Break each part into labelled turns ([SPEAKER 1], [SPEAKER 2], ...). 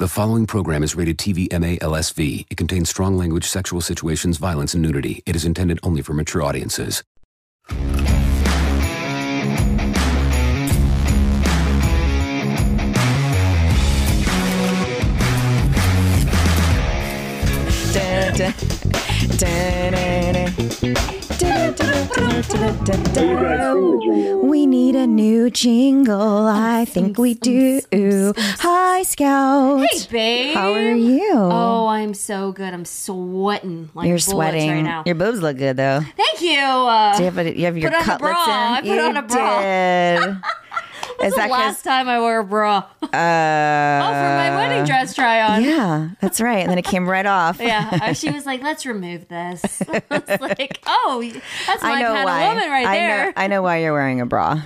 [SPEAKER 1] The following program is rated TV MA LSV. It contains strong language, sexual situations, violence, and nudity. It is intended only for mature audiences.
[SPEAKER 2] Dun, dun, dun, We need a new jingle. I think we do. Hi, Scout.
[SPEAKER 3] Hey, babe.
[SPEAKER 2] How are you?
[SPEAKER 3] Oh, I'm so good. I'm sweating like
[SPEAKER 2] You're sweating.
[SPEAKER 3] right now.
[SPEAKER 2] Your boobs look good though.
[SPEAKER 3] Thank you. Uh,
[SPEAKER 2] Do you have, a, you have your
[SPEAKER 3] Put on a
[SPEAKER 2] cutlets
[SPEAKER 3] bra.
[SPEAKER 2] in?
[SPEAKER 3] I put
[SPEAKER 2] you
[SPEAKER 3] on a bra.
[SPEAKER 2] did. Is
[SPEAKER 3] the
[SPEAKER 2] that
[SPEAKER 3] last time I wore a bra.
[SPEAKER 2] uh,
[SPEAKER 3] oh, for my wedding dress try on.
[SPEAKER 2] Yeah, that's right. And then it came right off.
[SPEAKER 3] Yeah, she was like, "Let's remove this." I was like, "Oh, that's my
[SPEAKER 2] I know
[SPEAKER 3] kind
[SPEAKER 2] why.
[SPEAKER 3] of woman right
[SPEAKER 2] I
[SPEAKER 3] there."
[SPEAKER 2] know. I know why you're wearing a bra.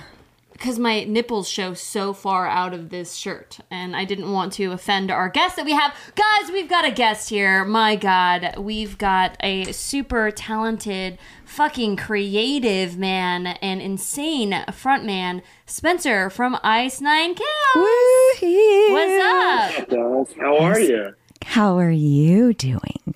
[SPEAKER 3] Because my nipples show so far out of this shirt, and I didn't want to offend our guest that we have. Guys, we've got a guest here. My God, we've got a super talented, fucking creative man and insane frontman, Spencer from Ice Nine Kills.
[SPEAKER 2] Woo-hoo.
[SPEAKER 3] What's up?
[SPEAKER 4] Guys, how are you?
[SPEAKER 2] How are you doing?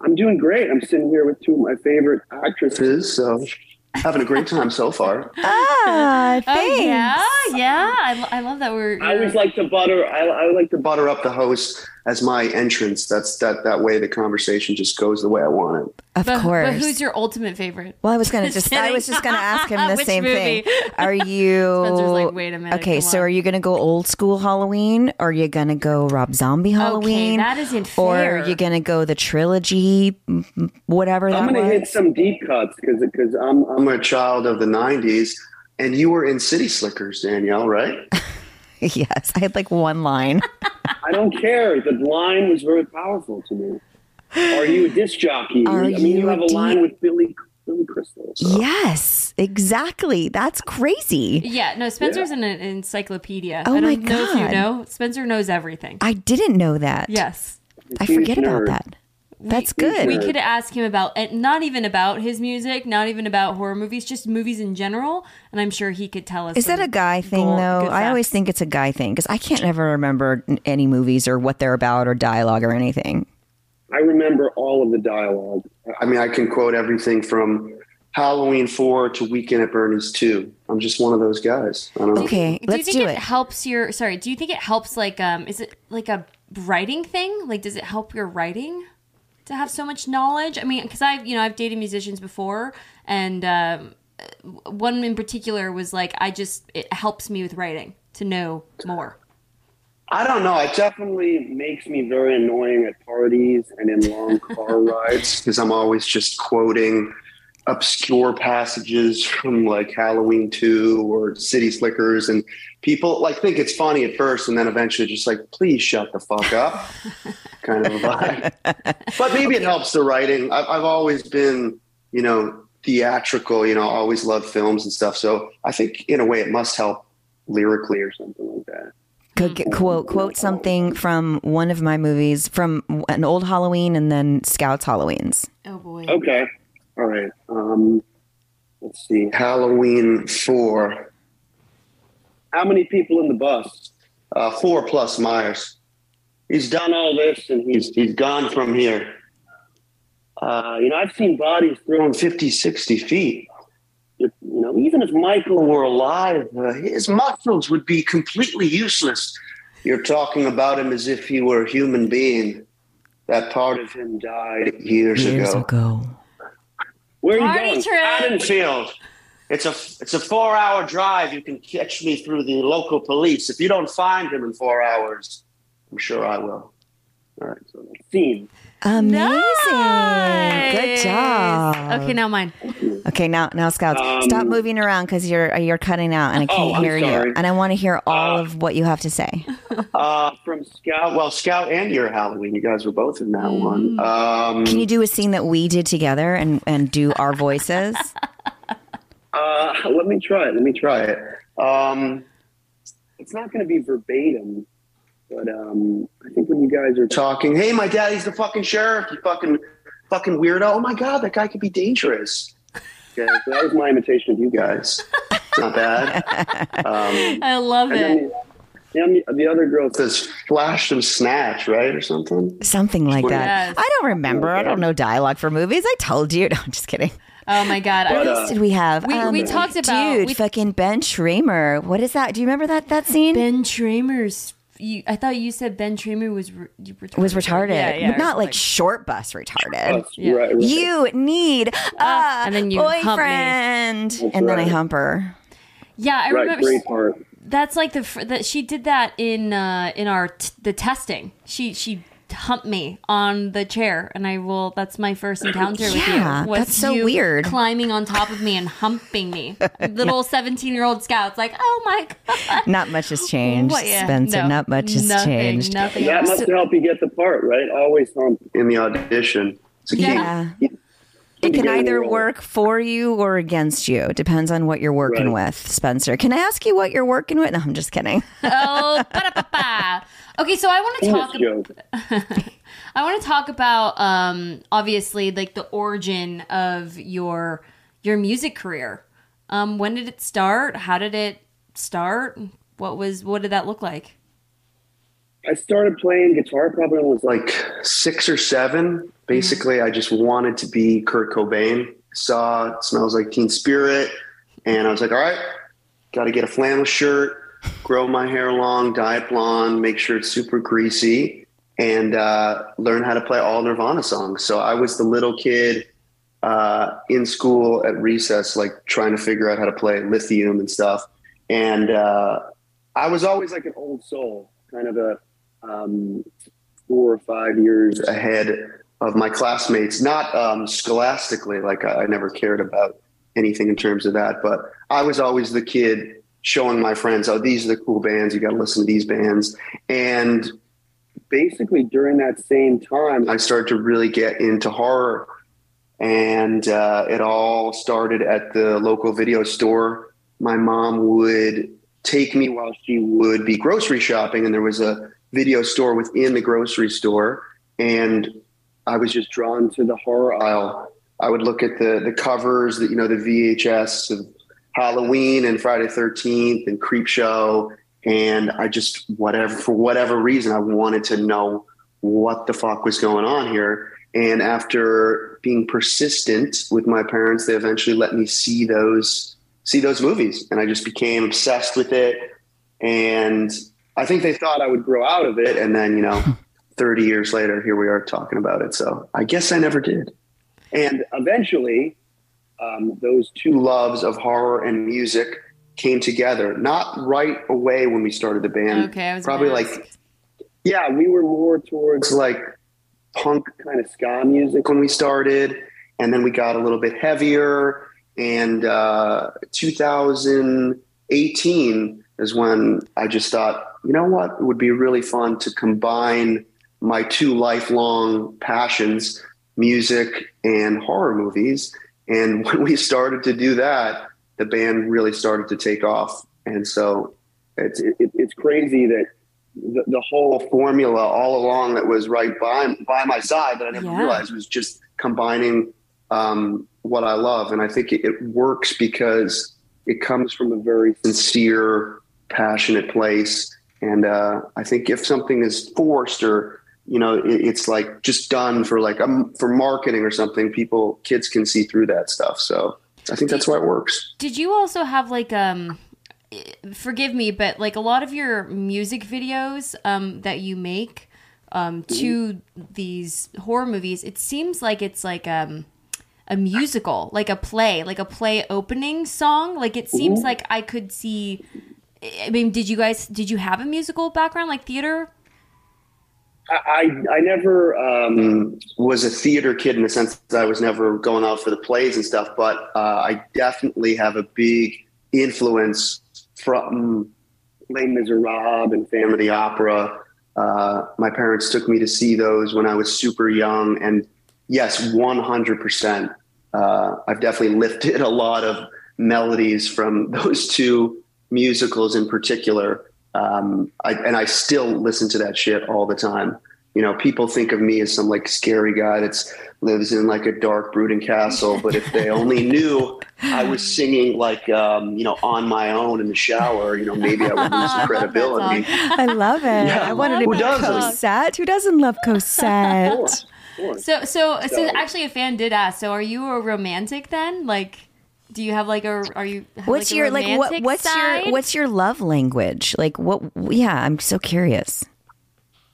[SPEAKER 4] I'm doing great. I'm sitting here with two of my favorite actresses, so having a great time so far.
[SPEAKER 2] Ah, thanks.
[SPEAKER 3] Oh yeah, yeah. I, I love that we're.
[SPEAKER 4] I always like to butter. I, I like to butter up the host as my entrance. That's that. That way, the conversation just goes the way I want it.
[SPEAKER 2] Of
[SPEAKER 3] but,
[SPEAKER 2] course.
[SPEAKER 3] But who's your ultimate favorite?
[SPEAKER 2] well, I was gonna
[SPEAKER 3] Just
[SPEAKER 2] just I was just gonna ask him the same
[SPEAKER 3] movie?
[SPEAKER 2] thing. Are you
[SPEAKER 3] Spencer's like, wait a minute,
[SPEAKER 2] Okay, so
[SPEAKER 3] on.
[SPEAKER 2] are you gonna go old school Halloween? Or are you gonna go Rob Zombie Halloween?
[SPEAKER 3] Okay, that isn't
[SPEAKER 2] Or
[SPEAKER 3] fair.
[SPEAKER 2] are you gonna go the trilogy, m- m- whatever that
[SPEAKER 4] I'm going to hit some deep cuts because because I'm I'm a child of the '90s, and you were in City Slickers, Danielle, right?
[SPEAKER 2] yes, I had like one line.
[SPEAKER 4] I don't care. The line was very powerful to me. Are you a disc jockey?
[SPEAKER 2] Are
[SPEAKER 4] I mean, you,
[SPEAKER 2] you
[SPEAKER 4] have a
[SPEAKER 2] deep-
[SPEAKER 4] line with Billy Billy Crystal. So.
[SPEAKER 2] yes, exactly. That's crazy.
[SPEAKER 3] Yeah, no, Spencer's an, an encyclopedia.
[SPEAKER 2] Oh
[SPEAKER 3] I
[SPEAKER 2] my
[SPEAKER 3] don't know if you
[SPEAKER 2] God.
[SPEAKER 3] know. Spencer knows everything.
[SPEAKER 2] I didn't know that.
[SPEAKER 3] yes.
[SPEAKER 2] I
[SPEAKER 4] Huge
[SPEAKER 2] forget about
[SPEAKER 4] nerd.
[SPEAKER 2] that. That's
[SPEAKER 4] we-
[SPEAKER 2] good.
[SPEAKER 3] We could ask him about, and not even about his music, not even about horror movies, just movies in general. And I'm sure he could tell us.
[SPEAKER 2] Is that a guy thing
[SPEAKER 3] gold-
[SPEAKER 2] though? I always think it's a guy thing because I can't ever remember any movies or what they're about or dialogue or anything.
[SPEAKER 4] I remember all of the dialogue. I mean, I can quote everything from Halloween 4 to Weekend at Bernie's 2. I'm just one of those guys. I don't.
[SPEAKER 2] Okay,
[SPEAKER 3] Do
[SPEAKER 2] let's
[SPEAKER 3] you think
[SPEAKER 2] do
[SPEAKER 3] it,
[SPEAKER 2] it.
[SPEAKER 3] helps your? Sorry, do you think it helps? Like, um, is it like a writing thing? Like, does it help your writing to have so much knowledge? I mean, because I've you know I've dated musicians before, and um, one in particular was like, I just it helps me with writing to know more.
[SPEAKER 4] I don't know. It definitely makes me very annoying at parties and in long car rides because I'm always just quoting obscure passages from like Halloween 2 or City Slickers. And people like think it's funny at first and then eventually just like, please shut the fuck up. kind of a vibe. but maybe it helps the writing. I've, I've always been, you know, theatrical, you know, always loved films and stuff. So I think in a way it must help lyrically or something like that.
[SPEAKER 2] Could get- quote quote something from one of my movies from an old Halloween and then Scouts Halloweens.
[SPEAKER 3] Oh boy.
[SPEAKER 4] Okay. All right. Um, let's see. Halloween four. How many people in the bus? Uh, four plus Myers. He's done all this and he's he's gone from here. Uh, you know, I've seen bodies thrown 50, 60 feet. You know, even if Michael were alive, uh, his muscles would be completely useless. You're talking about him as if he were a human being. That part of him died years,
[SPEAKER 2] Years
[SPEAKER 4] ago.
[SPEAKER 2] ago.
[SPEAKER 4] Where are you
[SPEAKER 3] Party
[SPEAKER 4] going?
[SPEAKER 3] trip.
[SPEAKER 4] Haddonfield. It's a it's a four hour drive. You can catch me through the local police. If you don't find him in four hours, I'm sure I will. All right. So scene.
[SPEAKER 2] Amazing.
[SPEAKER 3] Nice.
[SPEAKER 2] Good job.
[SPEAKER 3] Okay, now mine.
[SPEAKER 2] Okay, now now Scouts,
[SPEAKER 4] Um,
[SPEAKER 2] stop moving around because you're you're cutting out and I
[SPEAKER 4] Oh,
[SPEAKER 2] can't
[SPEAKER 4] I'm
[SPEAKER 2] hear you. And I want to hear all
[SPEAKER 4] Uh,
[SPEAKER 2] of what you have to say.
[SPEAKER 4] Uh, from Scout. Well, Scout and your Halloween. You guys were both in that one. Um,
[SPEAKER 2] Can you do a scene that we did together and and do our voices?
[SPEAKER 4] uh, let me try it. Let me try it. Um, it's not going to be verbatim, but um, I think when you guys are talking, hey, my daddy's the fucking sheriff. You fucking fucking weirdo. Oh my god, that guy could be dangerous. Okay, so that was my imitation of you guys. It's not bad. Um,
[SPEAKER 3] I love it.
[SPEAKER 4] then, Yeah, I mean, the other girl says flash and snatch, right, or something.
[SPEAKER 2] Something like that.
[SPEAKER 3] Yes.
[SPEAKER 2] I don't remember. I don't know dialogue for movies. I told you. No, I'm just kidding.
[SPEAKER 3] Oh my god! What
[SPEAKER 4] But,
[SPEAKER 3] was-
[SPEAKER 4] uh,
[SPEAKER 2] Did we have?
[SPEAKER 3] We-
[SPEAKER 2] um,
[SPEAKER 3] we talked about-
[SPEAKER 2] dude,
[SPEAKER 3] we-
[SPEAKER 2] fucking Ben Schramer. What is that? Do you remember that that scene?
[SPEAKER 3] Ben Tramer's. You, I thought you said Ben Tramer was re- retarded.
[SPEAKER 2] was retarded,
[SPEAKER 3] Yeah, yeah.
[SPEAKER 2] But not like short bus retarded.
[SPEAKER 4] That's
[SPEAKER 3] Yeah.
[SPEAKER 4] right, right.
[SPEAKER 2] You need a
[SPEAKER 3] Ah, and then you hump me.
[SPEAKER 2] boyfriend, and then I hump her.
[SPEAKER 3] Yeah, I
[SPEAKER 4] right,
[SPEAKER 3] remember.
[SPEAKER 4] great part.
[SPEAKER 3] That's like the fr- that she did that in uh in our t- the testing. She she humped me on the chair, and I will. That's my first encounter with you.
[SPEAKER 2] Yeah,
[SPEAKER 3] was
[SPEAKER 2] that's so
[SPEAKER 3] you
[SPEAKER 2] weird.
[SPEAKER 3] Climbing on top of me and humping me. Little seventeen year old scouts like, oh my god.
[SPEAKER 2] Not much has changed,
[SPEAKER 3] What- yeah,
[SPEAKER 2] Spencer.
[SPEAKER 3] no,
[SPEAKER 2] not much has
[SPEAKER 3] nothing,
[SPEAKER 2] changed.
[SPEAKER 3] Nothing.
[SPEAKER 4] That must help you get the part, right? Always hump in the audition. It's a key.
[SPEAKER 2] Yeah. It can either work for you or against you. It depends on what you're working
[SPEAKER 4] Right.
[SPEAKER 2] with, Spencer. Can I ask you what you're working with? No, I'm just kidding.
[SPEAKER 3] oh, ba-da-ba-ba. Okay. So I want to talk.
[SPEAKER 4] joke.
[SPEAKER 3] I want to talk about um obviously like the origin of your your music career. Um when did it start? How did it start? What was what did that look like?
[SPEAKER 4] I started playing guitar probably when I was like six or seven. Basically, I just wanted to be Kurt Cobain. Saw it smells like Teen Spirit, and I was like, all right, got to get a flannel shirt, grow my hair long, dye it blonde, make sure it's super greasy, and uh, learn how to play all Nirvana songs. So I was the little kid uh, in school at recess, like trying to figure out how to play lithium and stuff. And uh, I was always like an old soul, kind of a um, four or five years ahead of my classmates. Not um, scholastically, like I, I never cared about anything in terms of that, but I was always the kid showing my friends, "Oh, these are the cool bands. You got to listen to these bands." And basically, during that same time, I started to really get into horror, and uh, it all started at the local video store. My mom would take me while she would be grocery shopping, and there was a video store within the grocery store, and I was just drawn to the horror aisle. I would look at the the covers, that you know, the VHS of Halloween and Friday Thirteenth and Creep Show, and I just whatever for whatever reason I wanted to know what the fuck was going on here. And after being persistent with my parents, they eventually let me see those see those movies, and I just became obsessed with it. And I think they thought I would grow out of it, and then you know, thirty years later, here we are talking about it. So I guess I never did. And eventually, um, those two loves of horror and music came together. Not right away when we started the band.
[SPEAKER 3] Okay, I was
[SPEAKER 4] probably like yeah, we were more towards like punk kind of ska music when we started, and then we got a little bit heavier. And uh, 2018 is when I just thought, you know what, it would be really fun to combine my two lifelong passions, music and horror movies. And when we started to do that, the band really started to take off. And so it's it, it's crazy that the, the whole formula all along that was right by by my side that I never
[SPEAKER 3] Yeah.
[SPEAKER 4] realized was just combining um, what I love, and I think it, it works because it comes from a very sincere, passionate place. And uh, I think if something is forced or you know it, it's like just done for like um, for marketing or something, people kids can see through that stuff. So I think that's why it works.
[SPEAKER 3] Did you also have like um forgive me, but like a lot of your music videos um that you make um to these horror movies, it seems like it's like um a musical, like a play, like a play opening song. Like it seems like I could see I mean, did you guys did you have a musical background like theater?
[SPEAKER 4] I, I never um, was a theater kid in the sense that I was never going out for the plays and stuff, but uh, I definitely have a big influence from Les Miserables and of the Opera. Uh, my parents took me to see those when I was super young, and yes, 100%. Uh, I've definitely lifted a lot of melodies from those two musicals in particular. Um, I, and I still listen to that shit all the time. you know, people think of me as some like scary guy that's lives in like a dark, brooding castle. But if they only knew I was singing like, um, you know, on my own in the shower, you know, maybe I would lose some credibility.
[SPEAKER 2] I love it.
[SPEAKER 4] Yeah.
[SPEAKER 2] I wanted to
[SPEAKER 4] Who
[SPEAKER 2] be? Cosette. Who doesn't love Cosette?
[SPEAKER 4] Sure.
[SPEAKER 3] So, so, so,
[SPEAKER 4] So-
[SPEAKER 3] actually, a fan did ask. So, are you a romantic then? Like, do you have like a? Are you?
[SPEAKER 2] What's
[SPEAKER 3] like,
[SPEAKER 2] your like? What, what's
[SPEAKER 3] side?
[SPEAKER 2] your what's your love language? Like what? Yeah, I'm so curious.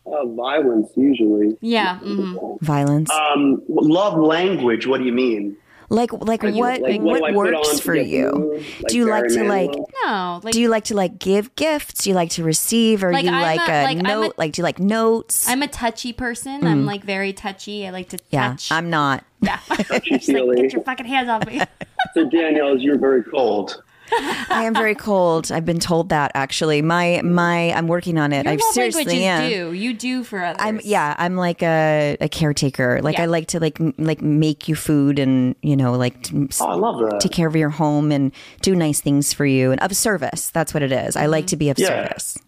[SPEAKER 4] Uh, violence usually.
[SPEAKER 3] Yeah. mhm.
[SPEAKER 2] Violence.
[SPEAKER 4] Um, love language. What do you mean?
[SPEAKER 2] Like like
[SPEAKER 4] Like,
[SPEAKER 2] what
[SPEAKER 4] like,
[SPEAKER 2] what,
[SPEAKER 4] do I put
[SPEAKER 2] works for
[SPEAKER 4] get
[SPEAKER 2] you?
[SPEAKER 4] moved?
[SPEAKER 2] do you like to like?
[SPEAKER 3] No, like
[SPEAKER 2] Do you like to like give gifts? Do you like to receive, or
[SPEAKER 3] Like,
[SPEAKER 2] you
[SPEAKER 3] I'm
[SPEAKER 2] like
[SPEAKER 3] a-
[SPEAKER 2] a,
[SPEAKER 3] like, I'm a-
[SPEAKER 2] note? like do you like notes?
[SPEAKER 3] I'm a touchy person. I'm like very touchy. I like to
[SPEAKER 2] Mm. yeah,
[SPEAKER 3] touch.
[SPEAKER 2] I'm not.
[SPEAKER 3] yeah. Like, get your fucking hands off me.
[SPEAKER 4] So Danielle, you're very cold.
[SPEAKER 2] I am very cold. I've been told that actually. My my, I'm working on it.
[SPEAKER 3] Your
[SPEAKER 2] I
[SPEAKER 3] love
[SPEAKER 2] seriously am.
[SPEAKER 3] do. You do for others.
[SPEAKER 2] I'm yeah. I'm like a, a caretaker. Like
[SPEAKER 3] Yeah.
[SPEAKER 2] I like to like m- like make you food and you know like to,
[SPEAKER 4] Oh, I love that.
[SPEAKER 2] take care of your home and do nice things for you and of service. That's what it is. I like to be of
[SPEAKER 4] Yeah.
[SPEAKER 2] service.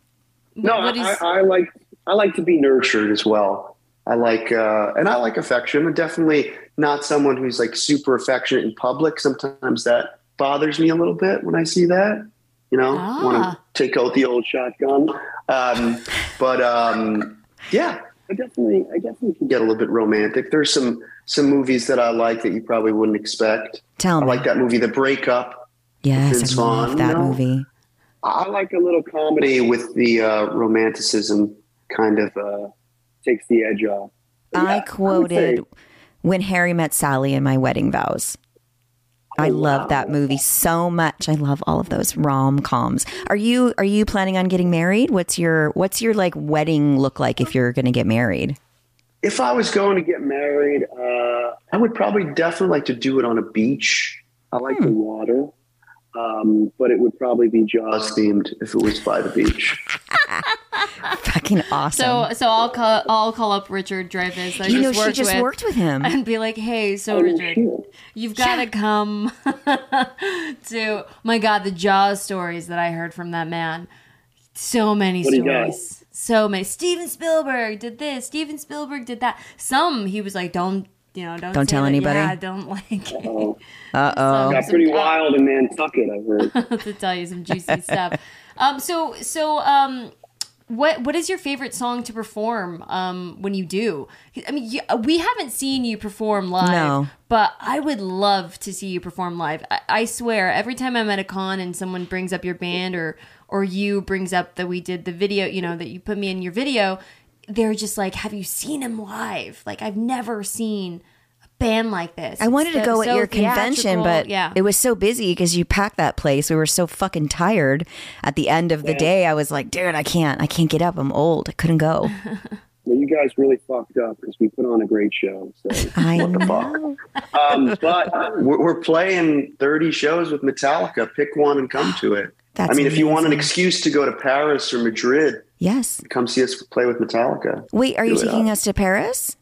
[SPEAKER 4] No,
[SPEAKER 3] What
[SPEAKER 4] I, I, I like I like to be nurtured as well. I like uh, and I like affection. I'm definitely not someone who's like super affectionate in public. Sometimes that bothers me a little bit when I see that. You know,
[SPEAKER 3] Ah.
[SPEAKER 4] want to take out the old shotgun. Um, but um, yeah, I definitely I definitely can get a little bit romantic. There's some some movies that I like that you probably wouldn't expect.
[SPEAKER 2] Tell
[SPEAKER 4] I
[SPEAKER 2] me.
[SPEAKER 4] like that movie, The Breakup.
[SPEAKER 2] yes, I love
[SPEAKER 4] Vaughn,
[SPEAKER 2] that
[SPEAKER 4] you know?
[SPEAKER 2] movie.
[SPEAKER 4] I like a little comedy with the uh, romanticism kind of uh, takes the edge off. But
[SPEAKER 2] I
[SPEAKER 4] would
[SPEAKER 2] quoted
[SPEAKER 4] say-
[SPEAKER 2] when Harry met Sally in my wedding vows. I love that movie so much. I love all of those rom coms. Are you are you planning on getting married? What's your what's your like wedding look like if you're going to get married?
[SPEAKER 4] if I was going to get married, uh, I would probably definitely like to do it on a beach. I like
[SPEAKER 2] Hmm.
[SPEAKER 4] the water, um, but it would probably be Jaws themed if it was by the beach.
[SPEAKER 2] Fucking awesome.
[SPEAKER 3] so so I'll call I'll call up Richard Dreyfuss. I
[SPEAKER 2] you know
[SPEAKER 3] just
[SPEAKER 2] she just
[SPEAKER 3] with,
[SPEAKER 2] worked with him.
[SPEAKER 3] and be like, hey, so
[SPEAKER 4] Oh,
[SPEAKER 3] Richard,
[SPEAKER 4] shit.
[SPEAKER 3] you've got to come to my God, the Jaws stories that I heard from that man. So many
[SPEAKER 4] What'd he do?
[SPEAKER 3] stories. So many. Steven Spielberg did this. Steven Spielberg did that. Some he was like, don't you know, don't
[SPEAKER 2] Don't tell
[SPEAKER 3] that.
[SPEAKER 2] anybody?
[SPEAKER 3] Yeah, don't like
[SPEAKER 2] Uh oh.
[SPEAKER 4] got pretty wild in Nantucket, I heard.
[SPEAKER 3] to tell you some juicy stuff. Um, so so um, what what is your favorite song to perform um when you do? I mean, you, we haven't seen you perform live,
[SPEAKER 2] No.
[SPEAKER 3] but I would love to see you perform live. I, I swear, every time I'm at a con and someone brings up your band or or you brings up that we did the video, you know, that you put me in your video, they're just like, "Have you seen him live?" Like I've never seen band like this.
[SPEAKER 2] I wanted to go
[SPEAKER 3] so
[SPEAKER 2] at your convention, but
[SPEAKER 3] yeah,
[SPEAKER 2] it was so busy because you packed that place. We were so fucking tired. At the end of the day, I was like, dude, I can't. I can't get up. I'm old. I couldn't go.
[SPEAKER 4] Well, you guys really fucked up because we put on a great show. So.
[SPEAKER 2] I
[SPEAKER 4] What the
[SPEAKER 2] know.
[SPEAKER 4] Um, but we're, we're playing 30 shows with Metallica. Pick one and come to it.
[SPEAKER 2] That's
[SPEAKER 4] I mean, if you want an excuse to go to Paris or Madrid,
[SPEAKER 2] Yes.
[SPEAKER 4] come see us play with Metallica.
[SPEAKER 2] Wait, are you
[SPEAKER 4] Do it
[SPEAKER 2] taking
[SPEAKER 4] up.
[SPEAKER 2] us to Paris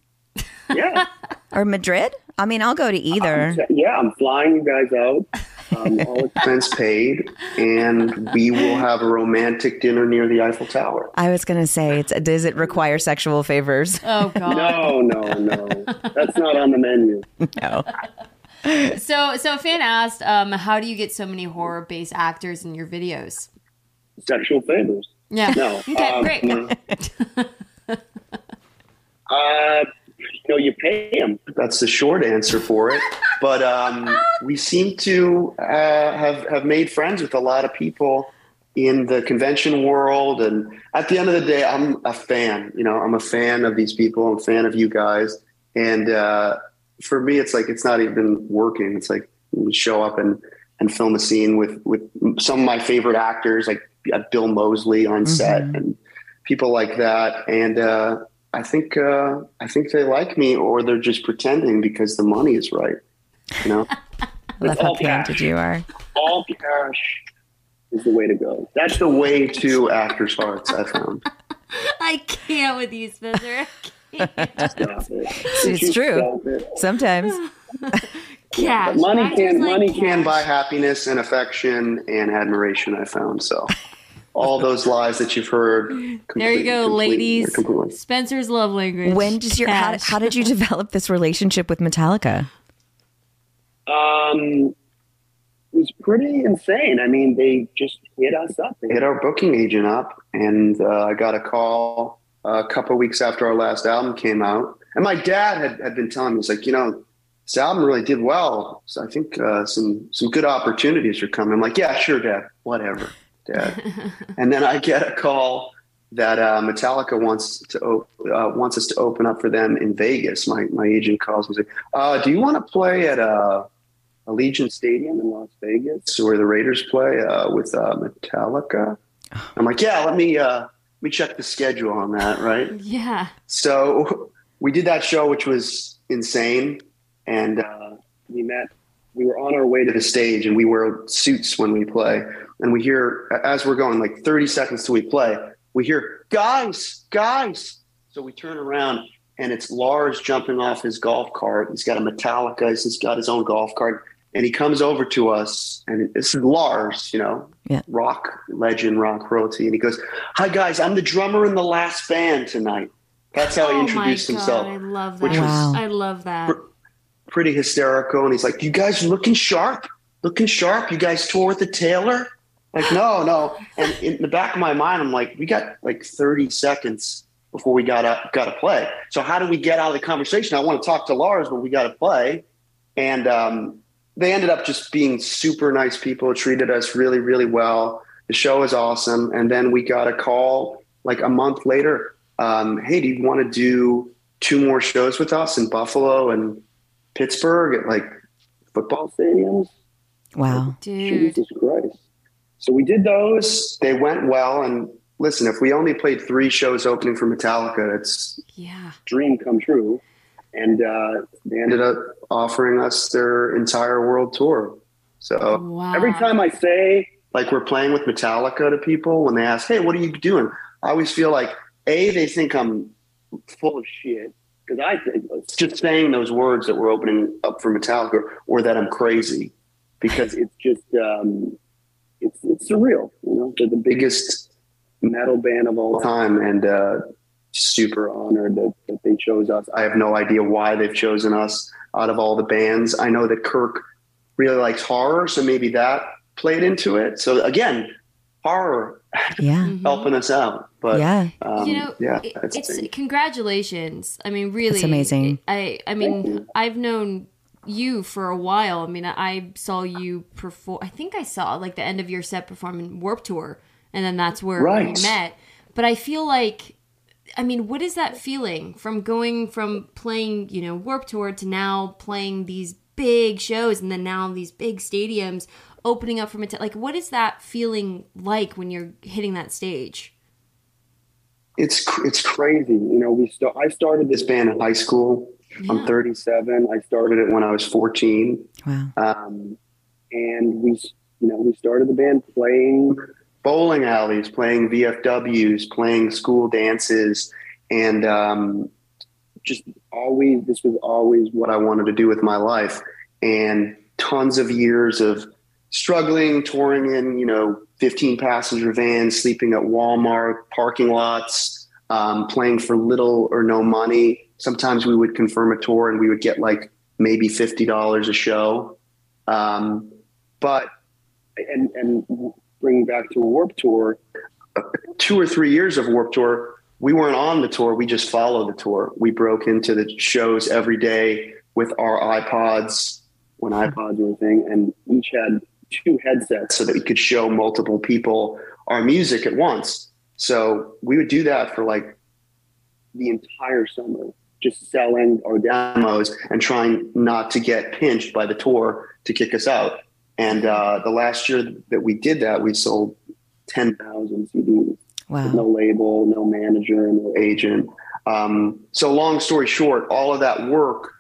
[SPEAKER 4] Yeah.
[SPEAKER 2] or Madrid? I mean, I'll go to either.
[SPEAKER 4] Yeah, I'm flying you guys out. Um, all expense paid, and we will have a romantic dinner near the Eiffel Tower.
[SPEAKER 2] I was going to say, it's, does it require sexual favors?
[SPEAKER 3] oh god.
[SPEAKER 4] No, no, no. That's not on the menu.
[SPEAKER 2] No.
[SPEAKER 3] So, so a fan asked, um, how do you get so many horror-based actors in your videos?
[SPEAKER 4] Sexual favors.
[SPEAKER 3] Yeah.
[SPEAKER 4] No.
[SPEAKER 3] Okay,
[SPEAKER 4] um,
[SPEAKER 3] great.
[SPEAKER 4] no. Uh, you know, you pay them. That's the short answer for it. But um, we seem to uh, have have made friends with a lot of people in the convention world, and at the end of the day, I'm a fan. You know, I'm a fan of these people. I'm a fan of you guys, and uh, for me, it's like it's not even working. It's like we show up and and film a scene with with some of my favorite actors, like uh, Bill Moseley on set, and people like that, and. Uh, I think uh, I think they like me, or they're just pretending because the money is right. You know,
[SPEAKER 2] I love how
[SPEAKER 4] all cash.
[SPEAKER 2] painted you are.
[SPEAKER 4] all cash is the way to go. That's the way to actors' hearts. I found.
[SPEAKER 3] I can't with you, Spencer.
[SPEAKER 4] Stop it.
[SPEAKER 2] It's true.
[SPEAKER 4] Stop it.
[SPEAKER 2] Sometimes.
[SPEAKER 3] Cash.
[SPEAKER 4] Money
[SPEAKER 3] Actors
[SPEAKER 4] can
[SPEAKER 3] like
[SPEAKER 4] money can
[SPEAKER 3] cash.
[SPEAKER 4] buy happiness and affection and admiration. I found so. All those lies that you've heard.
[SPEAKER 3] There you go,
[SPEAKER 4] complete-
[SPEAKER 3] ladies.
[SPEAKER 4] completely.
[SPEAKER 3] Spencer's love language.
[SPEAKER 2] When did your how, how did you develop this relationship with Metallica?
[SPEAKER 4] Um, it was pretty insane. I mean, they just hit us up. They hit our booking agent up, and uh, I got a call a couple weeks after our last album came out. And my dad had, had been telling me, he's like, you know, this album really did well. So I think uh, some some good opportunities are coming. I'm like, yeah, sure, Dad, whatever, Dad. and then I get a call that uh, Metallica wants to op- uh, wants us to open up for them in Vegas. My my agent calls me, and says, uh, "Do you want to play at uh, Allegiant Stadium in Las Vegas, where the Raiders play uh, with uh, Metallica?" I'm like, "Yeah, let me uh, let me check the schedule on that." Right.
[SPEAKER 3] Yeah.
[SPEAKER 4] So we did that show, which was insane, and uh, we met. We were on our way to the stage, and we wear suits when we play. And we hear, as we're going, like 30 seconds till we play, we hear, "Guys, guys!" So we turn around, and it's Lars jumping off his golf cart. He's got a Metallica. He's got his own golf cart, and he comes over to us, and this is Lars, you know,
[SPEAKER 2] Yeah.
[SPEAKER 4] rock legend, rock royalty, and he goes, "Hi guys, I'm the drummer in the last band tonight." That's how he
[SPEAKER 3] oh
[SPEAKER 4] introduced
[SPEAKER 3] my
[SPEAKER 4] himself.
[SPEAKER 3] I love that.
[SPEAKER 4] which was-
[SPEAKER 3] I love that.
[SPEAKER 4] Pretty hysterical. And he's like, You guys looking sharp, looking sharp. You guys tour with the Taylor? Like, no, no. And in the back of my mind, I'm like, we got like 30 seconds before we got to got to play. So how do we get out of the conversation? I want to talk to Lars, but we got to play. And um, they ended up just being super nice people, treated us really, really well. The show was awesome. And then we got a call like a month later. Um, hey, do you want to do two more shows with us in Buffalo and Pittsburgh at like football stadiums?
[SPEAKER 2] Wow.
[SPEAKER 3] Dude.
[SPEAKER 4] Jesus Christ. So we did those. They went well. And listen, if we only played three shows opening for Metallica, it's
[SPEAKER 3] Yeah.
[SPEAKER 4] dream come true. And uh, they ended up offering us their entire world tour. So
[SPEAKER 3] Wow.
[SPEAKER 4] every time I say like we're playing with Metallica to people when they ask, "Hey, what are you doing?" I always feel like a they think I'm full of shit because I think it's just saying those words that we're opening up for Metallica, or that I'm crazy because it's just um, it's it's surreal. You know, they're the biggest metal band of all time, and uh, super honored that, that they chose us. I have no idea why they've chosen us out of all the bands. I know that Kirk really likes horror, so maybe that played into it. So again, horror
[SPEAKER 2] Yeah.
[SPEAKER 3] Mhm.
[SPEAKER 4] helping us out. But
[SPEAKER 2] Yeah.
[SPEAKER 4] um,
[SPEAKER 3] you know,
[SPEAKER 4] yeah,
[SPEAKER 3] it-
[SPEAKER 4] that's
[SPEAKER 3] it's congratulations. I mean, really,
[SPEAKER 2] it's amazing.
[SPEAKER 3] I, I mean. I've known you for a while. I mean, I saw you perform. I think I saw like the end of your set performing Warped Tour, and then that's where
[SPEAKER 4] Right.
[SPEAKER 3] we met. But I feel like, I mean, what is that feeling from going from playing, you know, Warped Tour to now playing these big shows, and then now these big stadiums opening up from it? Like, what is that feeling like when you're hitting that stage?
[SPEAKER 4] it's cr- it's crazy. You know, we st- I started this band in high school. I'm 37. I started it when I was 14.
[SPEAKER 2] Wow.
[SPEAKER 4] Um, and we, you know, we started the band playing bowling alleys, playing VFWs, playing school dances, and um, just always. This was always what I wanted to do with my life, and tons of years of struggling, touring in, you know, 15 passenger vans, sleeping at Walmart parking lots, um, playing for little or no money. Sometimes we would confirm a tour and we would get like maybe $50 a show. Um, but, and, and bringing back to a Warped Tour, two or three years of Warped Tour, we weren't on the tour. We just followed the tour. We broke into the shows every day with our iPods when iPods were a thing, and each had two headsets so that we could show multiple people our music at once. So we would do that for like the entire summer, just selling our demos and trying not to get pinched by the tour to kick us out. And uh, the last year that we did that, we sold 10,000 CDs.
[SPEAKER 2] Wow.
[SPEAKER 4] No label, no manager, no agent. Um, so long story short, all of that work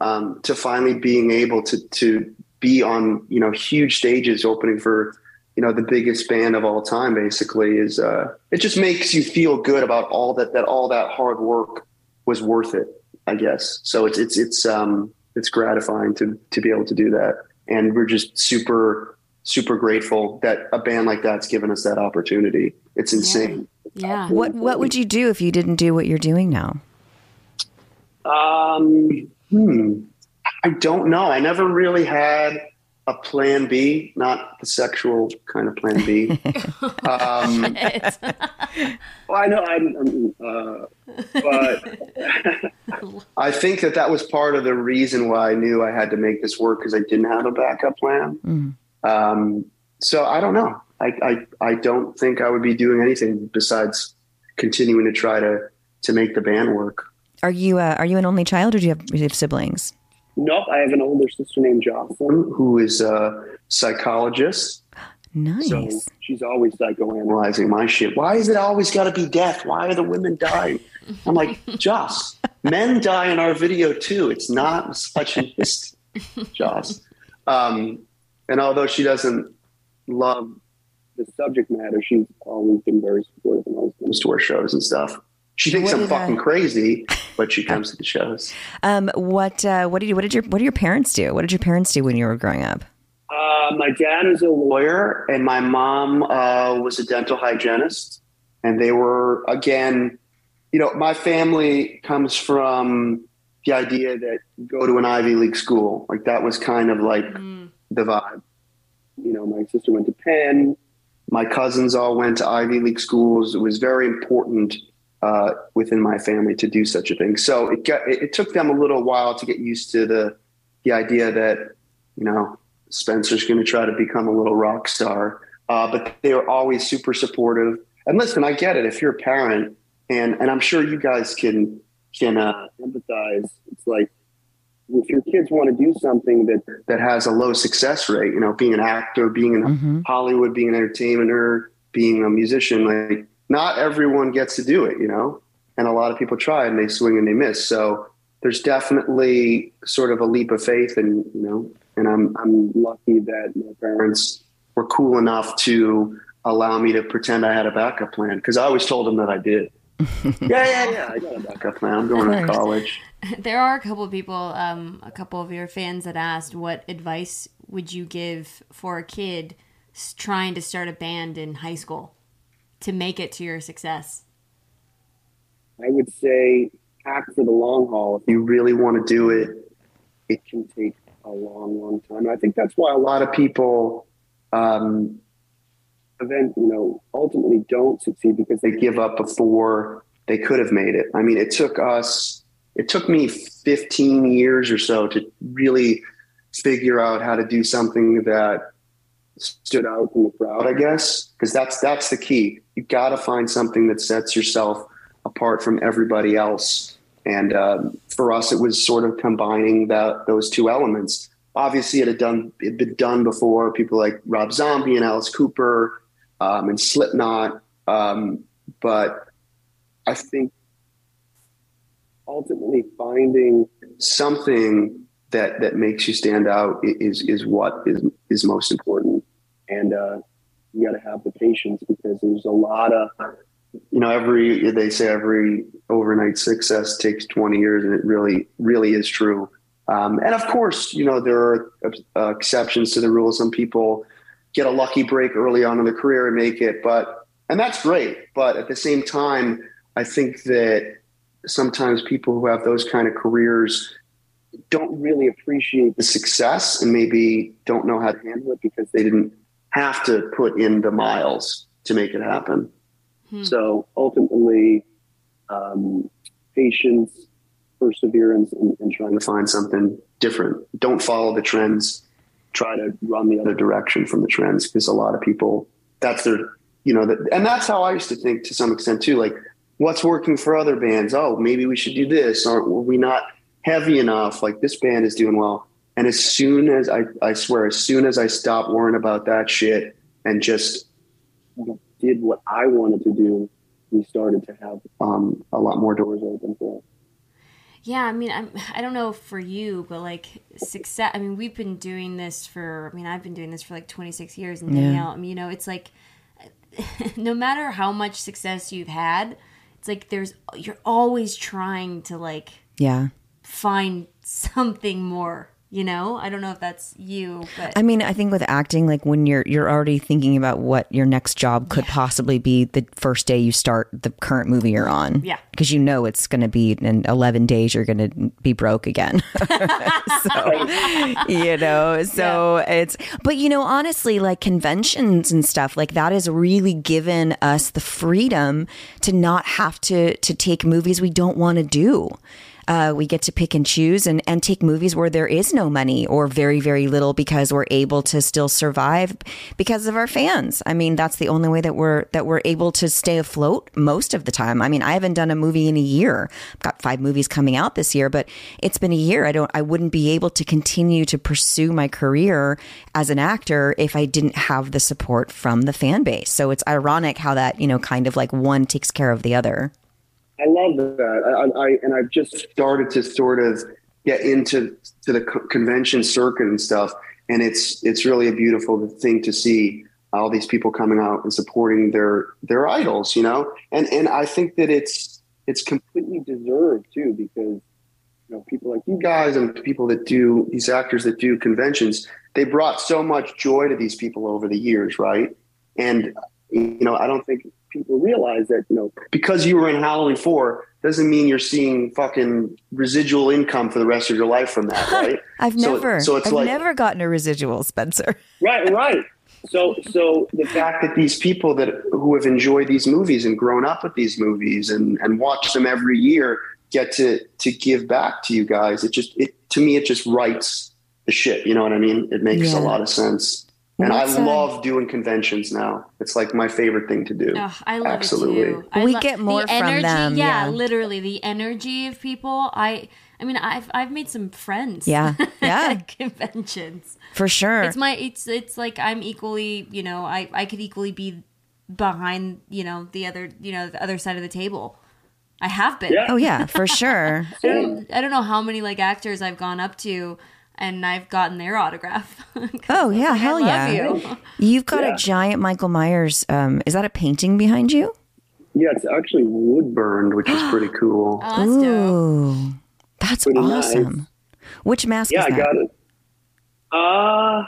[SPEAKER 4] um, to finally being able to to be on you know huge stages, opening for you know the biggest band of all time, basically is uh, it just makes you feel good about all that that all that hard work was worth it. I guess so. It's it's it's um it's gratifying to to be able to do that, and we're just super super grateful that a band like that's given us that opportunity. It's insane.
[SPEAKER 3] Yeah.
[SPEAKER 2] What What would you do if you didn't do what you're doing now?
[SPEAKER 4] Um, hmm. I don't know. I never really had a plan B, not the sexual kind of plan B. um, well, I know, I'm, uh, but I think that that was part of the reason why I knew I had to make this work because I didn't have a backup plan. Um, so I don't know. I, I I don't think I would be doing anything besides continuing to try to to make the band work.
[SPEAKER 2] Are you uh, Are you an only child, or do you have, do you have siblings?
[SPEAKER 4] Nope, I have an older sister named Jocelyn who is a psychologist.
[SPEAKER 2] Nice.
[SPEAKER 4] So she's always psychoanalyzing my shit. Why is it always got to be death? Why are the women dying? I'm like, Joss, men die in our video too. It's not misogynist, Joss. Um, and although she doesn't love the subject matter, she's always been very supportive when it comes to our shows and stuff. She thinks
[SPEAKER 2] What
[SPEAKER 4] I'm fucking crazy, but she comes to the shows.
[SPEAKER 2] Um, what uh, What did you What did your What did your parents do? What did your parents do when you were growing up?
[SPEAKER 4] Uh, my dad is a lawyer, and my mom uh, was a dental hygienist. And they were, again, you know, my family comes from the idea that you go to an Ivy League school. Like that was kind of like the vibe. You know, my sister went to Penn. My cousins all went to Ivy League schools. It was very important uh, within my family to do such a thing. So it got, it, it took them a little while to get used to the the idea that you know Spencer's going to try to become a little rock star. Uh, but they were always super supportive. And listen, I get it. If you're a parent, and and I'm sure you guys can can uh, empathize. It's like if your kids want to do something that that has a low success rate, you know, being an actor, being in
[SPEAKER 2] Mm-hmm.
[SPEAKER 4] Hollywood, being an entertainer, being a musician, like not everyone gets to do it, you know. And a lot of people try and they swing and they miss. So there's definitely sort of a leap of faith, and you know, and I'm I'm lucky that my parents were cool enough to allow me to pretend I had a backup plan because I always told them that I did. yeah, yeah, yeah. I got a backup plan. I'm going to college.
[SPEAKER 3] There are a couple of people, um, a couple of your fans that asked, what advice would you give for a kid trying to start a band in high school to make it to your success?
[SPEAKER 4] I would say pack for the long haul. If you really want to do it, it can take a long, long time. I think that's why a lot of people, um, event, you know, ultimately don't succeed because they give up before they could have made it. I mean, it took us, it took me 15 years or so to really figure out how to do something that stood out from the crowd, I guess, because that's that's the key. You got to find something that sets yourself apart from everybody else. And um, for us, it was sort of combining that those two elements. Obviously, it had done it had been done before. People like Rob Zombie and Alice Cooper um, and Slipknot, um, but I think ultimately finding something that that makes you stand out is is what is is most important. And uh you got to have the patience because there's a lot of you know every they say every overnight success takes 20 years and it really really is true. Um, and of course you know there are uh, exceptions to the rule. Some people get a lucky break early on in their career and make it but and that's great. But at the same time i think that sometimes people who have those kind of careers don't really appreciate the success and maybe don't know how to handle it because they didn't have to put in the miles to make it happen. So ultimately, um, patience, perseverance, and, and trying to find something different. Don't follow the trends. Try to run the other direction from the trends because a lot of people, that's their, you know, that, and that's how I used to think to some extent too. Like, what's working for other bands? Oh, maybe we should do this. Or were we not heavy enough? Like this band is doing well. And as soon as I, I swear, as soon as I stopped worrying about that shit and just did what I wanted to do, we started to have um, a lot more doors open for us.
[SPEAKER 3] Yeah, I mean, I'm, I don't know for you, but like success. I mean, we've been doing this for. I mean, I've been doing this for like 26 years, and
[SPEAKER 2] Yeah.
[SPEAKER 3] Danielle. I mean, you know, it's like no matter how much success you've had, it's like there's you're always trying to like
[SPEAKER 2] Yeah.
[SPEAKER 3] Find something more. You know, I don't know if that's you, but
[SPEAKER 2] I mean, I think with acting, like when you're you're already thinking about what your next job could possibly be the first day you start the current movie you're on.
[SPEAKER 3] Yeah.
[SPEAKER 2] because you know it's going to be in 11 days you're going to be broke again. so, you know, so it's but you know, honestly, like conventions and stuff like that has really given us the freedom to not have to to take movies we don't want to do. Uh, we get to pick and choose and, and take movies where there is no money or very, very little because we're able to still survive because of our fans. I mean, that's the only way that we're that we're able to stay afloat most of the time. I mean, I haven't done a movie in a year. I've got five movies coming out this year, but it's been a year. I don't I wouldn't be able to continue to pursue my career as an actor if I didn't have the support from the fan base. So it's ironic how that, you know, kind of like one takes care of the other.
[SPEAKER 4] I love that. I, I, and I've just started to sort of get into to the convention circuit and stuff, and it's it's really a beautiful thing to see all these people coming out and supporting their their idols, you know. And and I think that it's it's completely deserved too because you know people like you guys and people that do these actors that do conventions, they brought so much joy to these people over the years, right? And you know, I don't think people realize that, you know, because you were in Halloween 4 doesn't mean you're seeing fucking residual income for the rest of your life from that, right?
[SPEAKER 2] I've
[SPEAKER 4] So-
[SPEAKER 2] never
[SPEAKER 4] so it's
[SPEAKER 2] I've
[SPEAKER 4] like-
[SPEAKER 2] never gotten a residual, Spencer.
[SPEAKER 4] Right, right. So, so the fact that these people that who have enjoyed these movies and grown up with these movies and and watch them every year get to to give back to you guys, it just it to me it just writes the shit. You know what I mean? It makes
[SPEAKER 2] Yeah.
[SPEAKER 4] a lot of sense. And
[SPEAKER 2] What's,
[SPEAKER 4] I
[SPEAKER 2] uh,
[SPEAKER 4] love doing conventions now. It's like my favorite thing to do.
[SPEAKER 3] Ugh, I love
[SPEAKER 4] Absolutely.
[SPEAKER 3] it too. I
[SPEAKER 2] We
[SPEAKER 3] lo-
[SPEAKER 2] get more
[SPEAKER 3] the
[SPEAKER 2] from
[SPEAKER 3] energy,
[SPEAKER 2] them,
[SPEAKER 3] Yeah,
[SPEAKER 2] yeah.
[SPEAKER 3] literally the energy of people. I, I mean, I've I've made some friends.
[SPEAKER 2] Yeah, yeah.
[SPEAKER 3] at conventions.
[SPEAKER 2] For sure.
[SPEAKER 3] It's my it's it's like I'm equally you know I I could equally be behind you know the other you know the other side of the table. I have been.
[SPEAKER 4] Yeah.
[SPEAKER 2] oh yeah, for sure.
[SPEAKER 3] I don't, I don't know how many like actors I've gone up to and I've gotten their autograph.
[SPEAKER 2] Oh yeah,
[SPEAKER 3] I
[SPEAKER 2] hell
[SPEAKER 3] love
[SPEAKER 2] yeah.
[SPEAKER 3] you.
[SPEAKER 2] You've got
[SPEAKER 4] Yeah.
[SPEAKER 2] a giant Michael Myers. Um, is that a painting behind you?
[SPEAKER 4] Yeah, it's actually wood burned, which is pretty cool.
[SPEAKER 3] Oh, that's dope.
[SPEAKER 2] Ooh, that's
[SPEAKER 4] Pretty nice.
[SPEAKER 2] awesome. Which mask
[SPEAKER 4] yeah,
[SPEAKER 2] is
[SPEAKER 4] I
[SPEAKER 2] that?
[SPEAKER 4] got it. Uh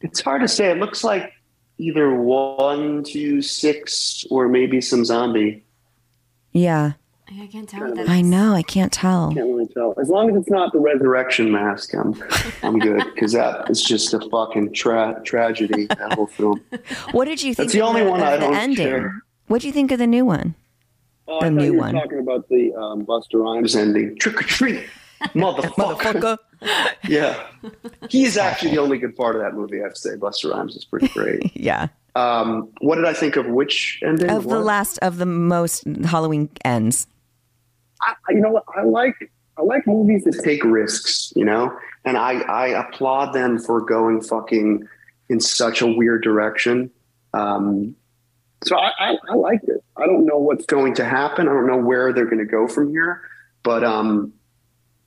[SPEAKER 4] it's hard to say. It looks like either one, two, six, or maybe some zombie.
[SPEAKER 2] Yeah,
[SPEAKER 3] I can't tell what that
[SPEAKER 2] I know. I can't tell.
[SPEAKER 4] Can't really tell. As long as it's not the resurrection mask, I'm I'm good because that is just a fucking tra- tragedy. That whole film.
[SPEAKER 2] What did you think?
[SPEAKER 4] That's the
[SPEAKER 2] of
[SPEAKER 4] only
[SPEAKER 2] the,
[SPEAKER 4] one
[SPEAKER 2] of
[SPEAKER 4] I
[SPEAKER 2] the
[SPEAKER 4] don't
[SPEAKER 2] ending?
[SPEAKER 4] share.
[SPEAKER 2] What do you think of the new one?
[SPEAKER 4] Oh,
[SPEAKER 2] The
[SPEAKER 4] I thought
[SPEAKER 2] new
[SPEAKER 4] you were
[SPEAKER 2] one.
[SPEAKER 4] talking about the um, Busta Rhymes ending. Trick or treat, motherfucker. yeah, he is actually the only good part of that movie. I have to say, Busta Rhymes is pretty great.
[SPEAKER 2] yeah.
[SPEAKER 4] Um, what did I think of which ending?
[SPEAKER 2] Of the
[SPEAKER 4] What?
[SPEAKER 2] last of the most Halloween ends.
[SPEAKER 4] I, you know what I like I like movies that take risks, you know, and I I applaud them for going fucking in such a weird direction. Um, so I, I, I liked it. I don't know what's going to happen. I don't know where they're going to go from here, but um,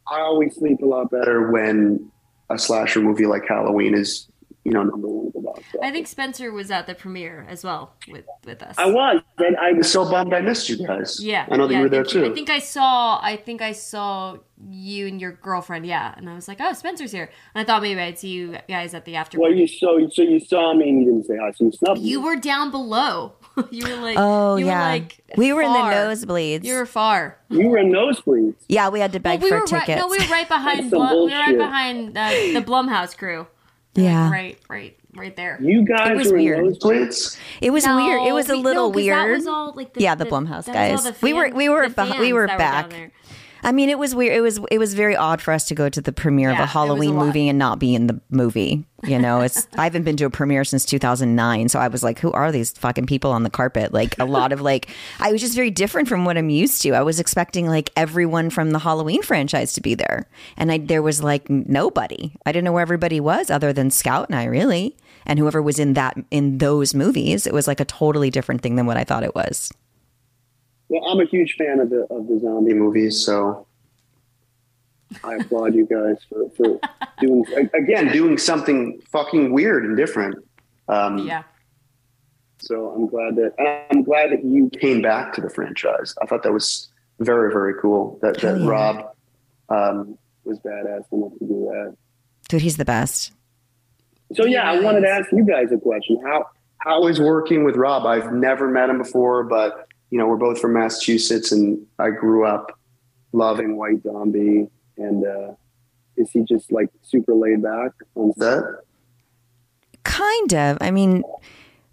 [SPEAKER 4] I always sleep a lot better when a slasher movie like Halloween is, you know, number one at the box office.
[SPEAKER 3] I think Spencer was at the premiere as well with with us.
[SPEAKER 4] I was, and I was so bummed I missed you guys.
[SPEAKER 3] Yeah,
[SPEAKER 4] I know that
[SPEAKER 3] yeah,
[SPEAKER 4] you were there too.
[SPEAKER 3] I think I saw. I think I saw you and your girlfriend. Yeah, and I was like, "Oh, Spencer's here." And I thought maybe I'd see you guys at the after.
[SPEAKER 4] well, you so so you saw me and you didn't say hi, so you snubbed me.
[SPEAKER 3] You were down below. you were like,
[SPEAKER 2] Oh
[SPEAKER 3] you
[SPEAKER 2] yeah,
[SPEAKER 3] were like
[SPEAKER 2] we were
[SPEAKER 3] far.
[SPEAKER 2] in the nosebleeds.
[SPEAKER 3] You were far.
[SPEAKER 4] You were in nosebleeds.
[SPEAKER 2] yeah, we had to
[SPEAKER 3] Well,
[SPEAKER 2] beg
[SPEAKER 3] we
[SPEAKER 2] for
[SPEAKER 3] were right. No, we were right behind.
[SPEAKER 4] That's
[SPEAKER 3] Blum, we were right behind uh, the Blumhouse crew.
[SPEAKER 2] Yeah,
[SPEAKER 3] Right, right, right there.
[SPEAKER 4] You guys
[SPEAKER 2] It was
[SPEAKER 4] were
[SPEAKER 2] weird.
[SPEAKER 4] in nosebleeds.
[SPEAKER 2] it was
[SPEAKER 3] No,
[SPEAKER 2] weird. It was a little
[SPEAKER 3] no, 'cause
[SPEAKER 2] weird.
[SPEAKER 3] That was all like the,
[SPEAKER 2] Yeah, the Blumhouse
[SPEAKER 3] that was all
[SPEAKER 2] guys.
[SPEAKER 3] the
[SPEAKER 2] We were- we were
[SPEAKER 3] the
[SPEAKER 2] beh- we were back.
[SPEAKER 3] down there.
[SPEAKER 2] I mean, it was weird. It was it was very odd for us to go to the premiere
[SPEAKER 3] Yeah,
[SPEAKER 2] of a
[SPEAKER 3] was a
[SPEAKER 2] Halloween movie and not be in the movie. You know, it's I haven't been to a premiere since 2009, so I was like, who are these fucking people on the carpet? Like a lot of like, I was just very different from what I'm used to. I was expecting like everyone from the Halloween franchise to be there, and I there was like nobody. I didn't know where everybody was other than Scout and I really, and whoever was in that in those movies. It was like a totally different thing than what I thought it was.
[SPEAKER 4] Well, I'm a huge fan of the of the zombie movies, so I applaud you guys for, for doing again doing something fucking weird and different. Um,
[SPEAKER 3] Yeah.
[SPEAKER 4] So I'm glad that I'm glad that you came back to the franchise. I thought that was very very cool. That that
[SPEAKER 2] yeah.
[SPEAKER 4] Rob um, was badass enough to do that.
[SPEAKER 2] Dude, he's the best.
[SPEAKER 4] So yeah, I wanted to ask you guys a question. How how is working with Rob? I've never met him before, but you know we're both from Massachusetts, and I grew up loving White Zombie. And uh, is he just like super laid back on set?
[SPEAKER 2] Kind of. I mean,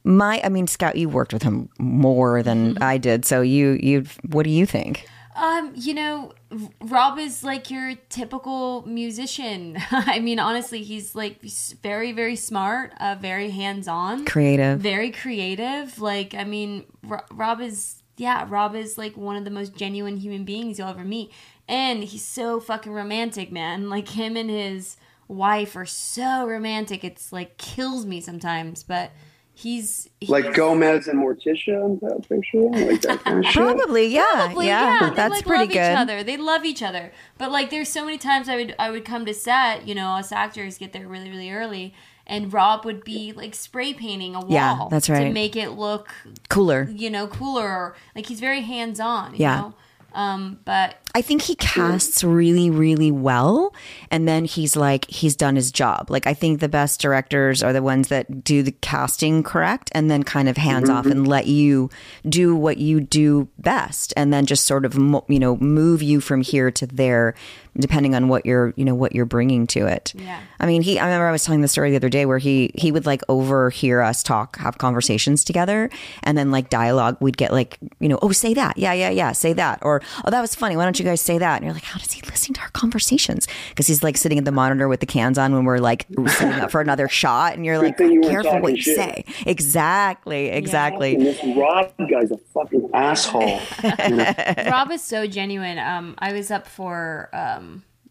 [SPEAKER 2] my I mean, Scout, you worked with him more than I did. So you you what do you think?
[SPEAKER 3] Um, you know, Rob is like your typical musician. I mean, honestly, he's like very, very smart, uh, very hands on,
[SPEAKER 2] Creative.
[SPEAKER 3] very creative. Like, I mean, Ro- Rob is, yeah, Rob is like one of the most genuine human beings you'll ever meet. And he's so fucking romantic, man. Like, him and his wife are so romantic. It's like kills me sometimes, but he's, he's
[SPEAKER 4] Like Gomez and Morticia in that picture, like that kind of shit.
[SPEAKER 2] Probably, yeah.
[SPEAKER 3] Probably,
[SPEAKER 2] yeah.
[SPEAKER 3] They,
[SPEAKER 2] That's
[SPEAKER 3] like,
[SPEAKER 2] pretty
[SPEAKER 3] love
[SPEAKER 2] good.
[SPEAKER 3] Each other. They love each other. But like, there's so many times I would I would come to set. You know, us actors get there really really early, and Rob would be like spray painting a wall.
[SPEAKER 2] Yeah, that's right.
[SPEAKER 3] To make it look,
[SPEAKER 2] Cooler.
[SPEAKER 3] you know, cooler. Like he's very hands on.
[SPEAKER 2] Yeah.
[SPEAKER 3] Know? Um, but
[SPEAKER 2] I think he casts really, really well. And then he's like, he's done his job. Like, I think the best directors are the ones that do the casting correct and then kind of hands off and let you do what you do best. And then just sort of, mo- you know, move you from here to there, depending on what you're, you know, what you're bringing to it.
[SPEAKER 3] Yeah.
[SPEAKER 2] I mean, he, I remember I was telling the story the other day where he, he would like overhear us talk, have conversations together. And then like dialogue, we'd get like, you know, oh, say that. Yeah, yeah, yeah. Say that. Or, oh, that was funny. Why don't you guys say that? And you're like, how does he listen to our conversations? Because he's like sitting at the monitor with the cans on when we're like setting up for another shot. And you're like,
[SPEAKER 4] you
[SPEAKER 2] careful what you
[SPEAKER 4] shit.
[SPEAKER 2] say. Exactly. Exactly.
[SPEAKER 4] And this Rob guy's a fucking asshole.
[SPEAKER 3] Rob is so genuine. Um, I was up for um,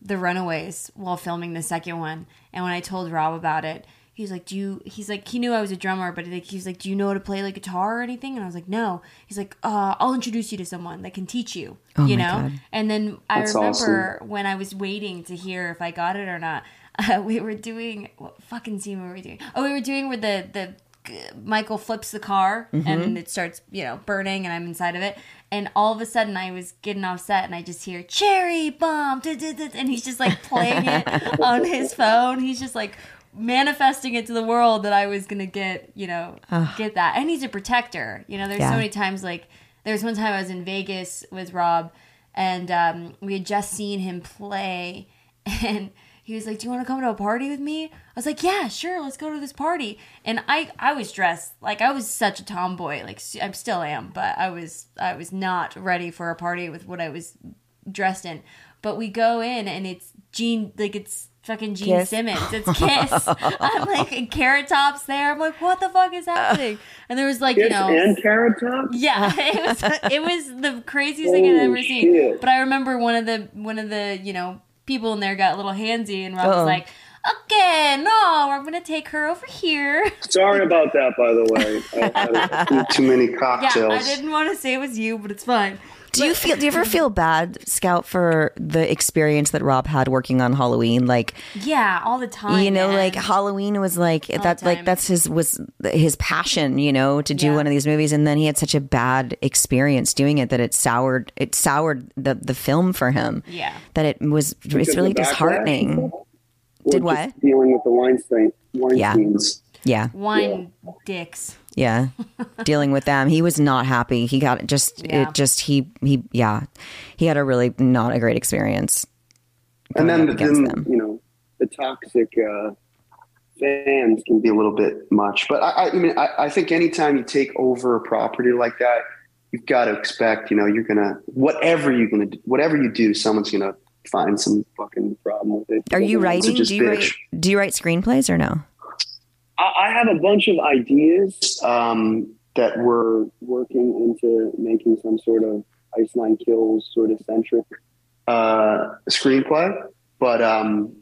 [SPEAKER 3] the Runaways while filming the second one, and when I told Rob about it, he was like, "Do you?" He's like, he knew I was a drummer, but like, he was like, "Do you know how to play like guitar or anything?" And I was like, "No." He's like, uh, "I'll introduce you to someone that can teach you."
[SPEAKER 2] Oh
[SPEAKER 3] you know.
[SPEAKER 2] God.
[SPEAKER 3] And then I
[SPEAKER 4] That's
[SPEAKER 3] remember when I was waiting to hear if I got it or not. Uh, we were doing what fucking scene were we doing? Oh, we were doing where the the Michael flips the car
[SPEAKER 2] Mm-hmm.
[SPEAKER 3] and it starts, you know, burning and I'm inside of it. And all of a sudden I was getting off set and I just hear cherry bomb duh, duh, duh," and he's just like playing it on his phone. He's just like manifesting it to the world that I was gonna get, you know, get that. And he's a protector. You know, there's
[SPEAKER 2] Yeah.
[SPEAKER 3] so many times like there was one time I was in Vegas with Rob and um, we had just seen him play and he was like, "Do you want to come to a party with me?" I was like, "Yeah, sure. Let's go to this party." And I I was dressed like I was such a tomboy. Like I still am, but I was I was not ready for a party with what I was dressed in. But we go in and it's Gene like it's fucking Gene
[SPEAKER 2] Kiss.
[SPEAKER 3] Simmons. It's Kiss. I'm like in Carrot Top's there. I'm like, what the fuck is happening? And there was like you know
[SPEAKER 4] and Carrot Top?
[SPEAKER 3] yeah, it was it was the craziest thing I've
[SPEAKER 4] Holy
[SPEAKER 3] ever oh,
[SPEAKER 4] seen.
[SPEAKER 3] But I remember one of the one of the you know people in there got a little handsy, and Rob
[SPEAKER 2] Uh-oh.
[SPEAKER 3] was like, "Okay, no, we're gonna take her over here."
[SPEAKER 4] Sorry about that, by the way. I had a too many cocktails.
[SPEAKER 3] Yeah,
[SPEAKER 4] cocktails.
[SPEAKER 3] I didn't want to say it was you, but it's fine.
[SPEAKER 2] Do you feel? Do you ever feel bad, Scout, for the experience that Rob had working on Halloween? Like,
[SPEAKER 3] Yeah, all the time.
[SPEAKER 2] you know,
[SPEAKER 3] man.
[SPEAKER 2] like Halloween was like that. Like that's his was his passion. You know, to do
[SPEAKER 3] Yeah.
[SPEAKER 2] one of these movies, and then he had such a bad experience doing it that it soured it soured the the film for him.
[SPEAKER 3] Yeah.
[SPEAKER 2] that it was
[SPEAKER 4] Because
[SPEAKER 2] it's really
[SPEAKER 4] of the backlash?
[SPEAKER 2] disheartening.
[SPEAKER 4] Or
[SPEAKER 2] Did what?
[SPEAKER 4] Dealing with the Weinstein, Weinsteins.
[SPEAKER 2] Yeah, yeah.
[SPEAKER 3] wine dicks.
[SPEAKER 2] yeah, dealing with them. He was not happy. He got just
[SPEAKER 3] Yeah.
[SPEAKER 2] it just he he yeah, he had a really not a great experience.
[SPEAKER 4] And then,
[SPEAKER 2] up against
[SPEAKER 4] then
[SPEAKER 2] them.
[SPEAKER 4] you know, the toxic uh, fans can be a little bit much. But I, I, I mean, I, I think anytime you take over a property like that, you've got to expect, you know, you're gonna whatever you're gonna do, whatever you do, someone's gonna find some fucking problem with it.
[SPEAKER 2] Are you
[SPEAKER 4] Someone else will
[SPEAKER 2] writing?
[SPEAKER 4] just
[SPEAKER 2] Do you write? Do you write screenplays or no?
[SPEAKER 4] I, I have a bunch of ideas um, that we're working into making some sort of Ice Nine Kills sort of centric uh, screenplay. But um,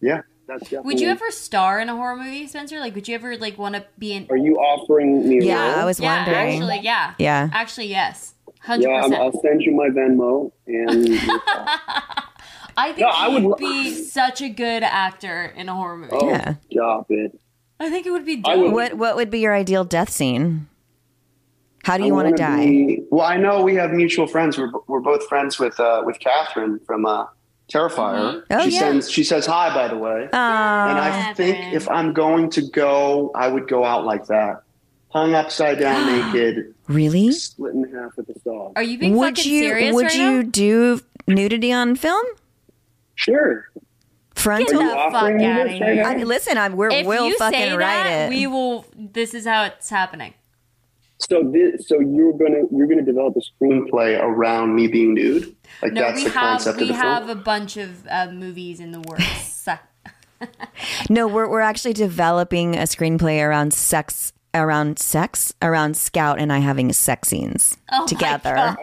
[SPEAKER 4] yeah, that's definitely.
[SPEAKER 3] Would you ever star in a horror movie, Spencer? Like, would you ever like want to be in?
[SPEAKER 4] Are you offering me? a
[SPEAKER 2] Yeah,
[SPEAKER 4] role?
[SPEAKER 2] I was
[SPEAKER 3] yeah,
[SPEAKER 2] wondering.
[SPEAKER 3] actually, yeah,
[SPEAKER 2] Yeah.
[SPEAKER 3] actually, yes, hundred
[SPEAKER 4] Yeah, I'm, I'll send you my Venmo, and
[SPEAKER 3] I think
[SPEAKER 4] No, I
[SPEAKER 3] he
[SPEAKER 4] would
[SPEAKER 3] would
[SPEAKER 4] lo-
[SPEAKER 3] be such a good actor in a horror movie.
[SPEAKER 4] oh,
[SPEAKER 2] Yeah.
[SPEAKER 4] stop it.
[SPEAKER 3] I think it would be dope.
[SPEAKER 4] would-
[SPEAKER 2] What What would be your ideal death scene? How do you want to die?
[SPEAKER 4] be- well, I know we have mutual friends. We're, we're both friends with uh, with Catherine from uh, Terrifier.
[SPEAKER 2] Oh,
[SPEAKER 4] she
[SPEAKER 2] yeah.
[SPEAKER 4] sends. She says hi, by the way. and I think if I'm going to go, I would go out like that, hung upside down, naked,
[SPEAKER 2] Really?
[SPEAKER 4] split in half with a dog.
[SPEAKER 3] Are you being
[SPEAKER 2] Would
[SPEAKER 3] fucking
[SPEAKER 2] you
[SPEAKER 3] serious
[SPEAKER 2] would
[SPEAKER 3] right
[SPEAKER 2] you
[SPEAKER 3] now?
[SPEAKER 2] do nudity on film?
[SPEAKER 4] Sure.
[SPEAKER 2] Frontal?
[SPEAKER 3] Get the fuck
[SPEAKER 4] offering me
[SPEAKER 3] outta
[SPEAKER 4] this
[SPEAKER 3] here.
[SPEAKER 4] right now?
[SPEAKER 2] I, listen, I we're,
[SPEAKER 3] If
[SPEAKER 2] we'll
[SPEAKER 3] you
[SPEAKER 2] fucking
[SPEAKER 3] say
[SPEAKER 2] write
[SPEAKER 3] that,
[SPEAKER 2] it.
[SPEAKER 3] we will. This is how it's happening.
[SPEAKER 4] So this, so you're gonna you're gonna develop a screenplay around me being nude. Like
[SPEAKER 3] No,
[SPEAKER 4] that's
[SPEAKER 3] we
[SPEAKER 4] the
[SPEAKER 3] have
[SPEAKER 4] concept
[SPEAKER 3] we
[SPEAKER 4] of the film.
[SPEAKER 3] We have a bunch of uh, movies in the works.
[SPEAKER 2] No, we're we're actually developing a screenplay around sex around sex around Scout and I having sex scenes
[SPEAKER 3] oh my
[SPEAKER 2] together.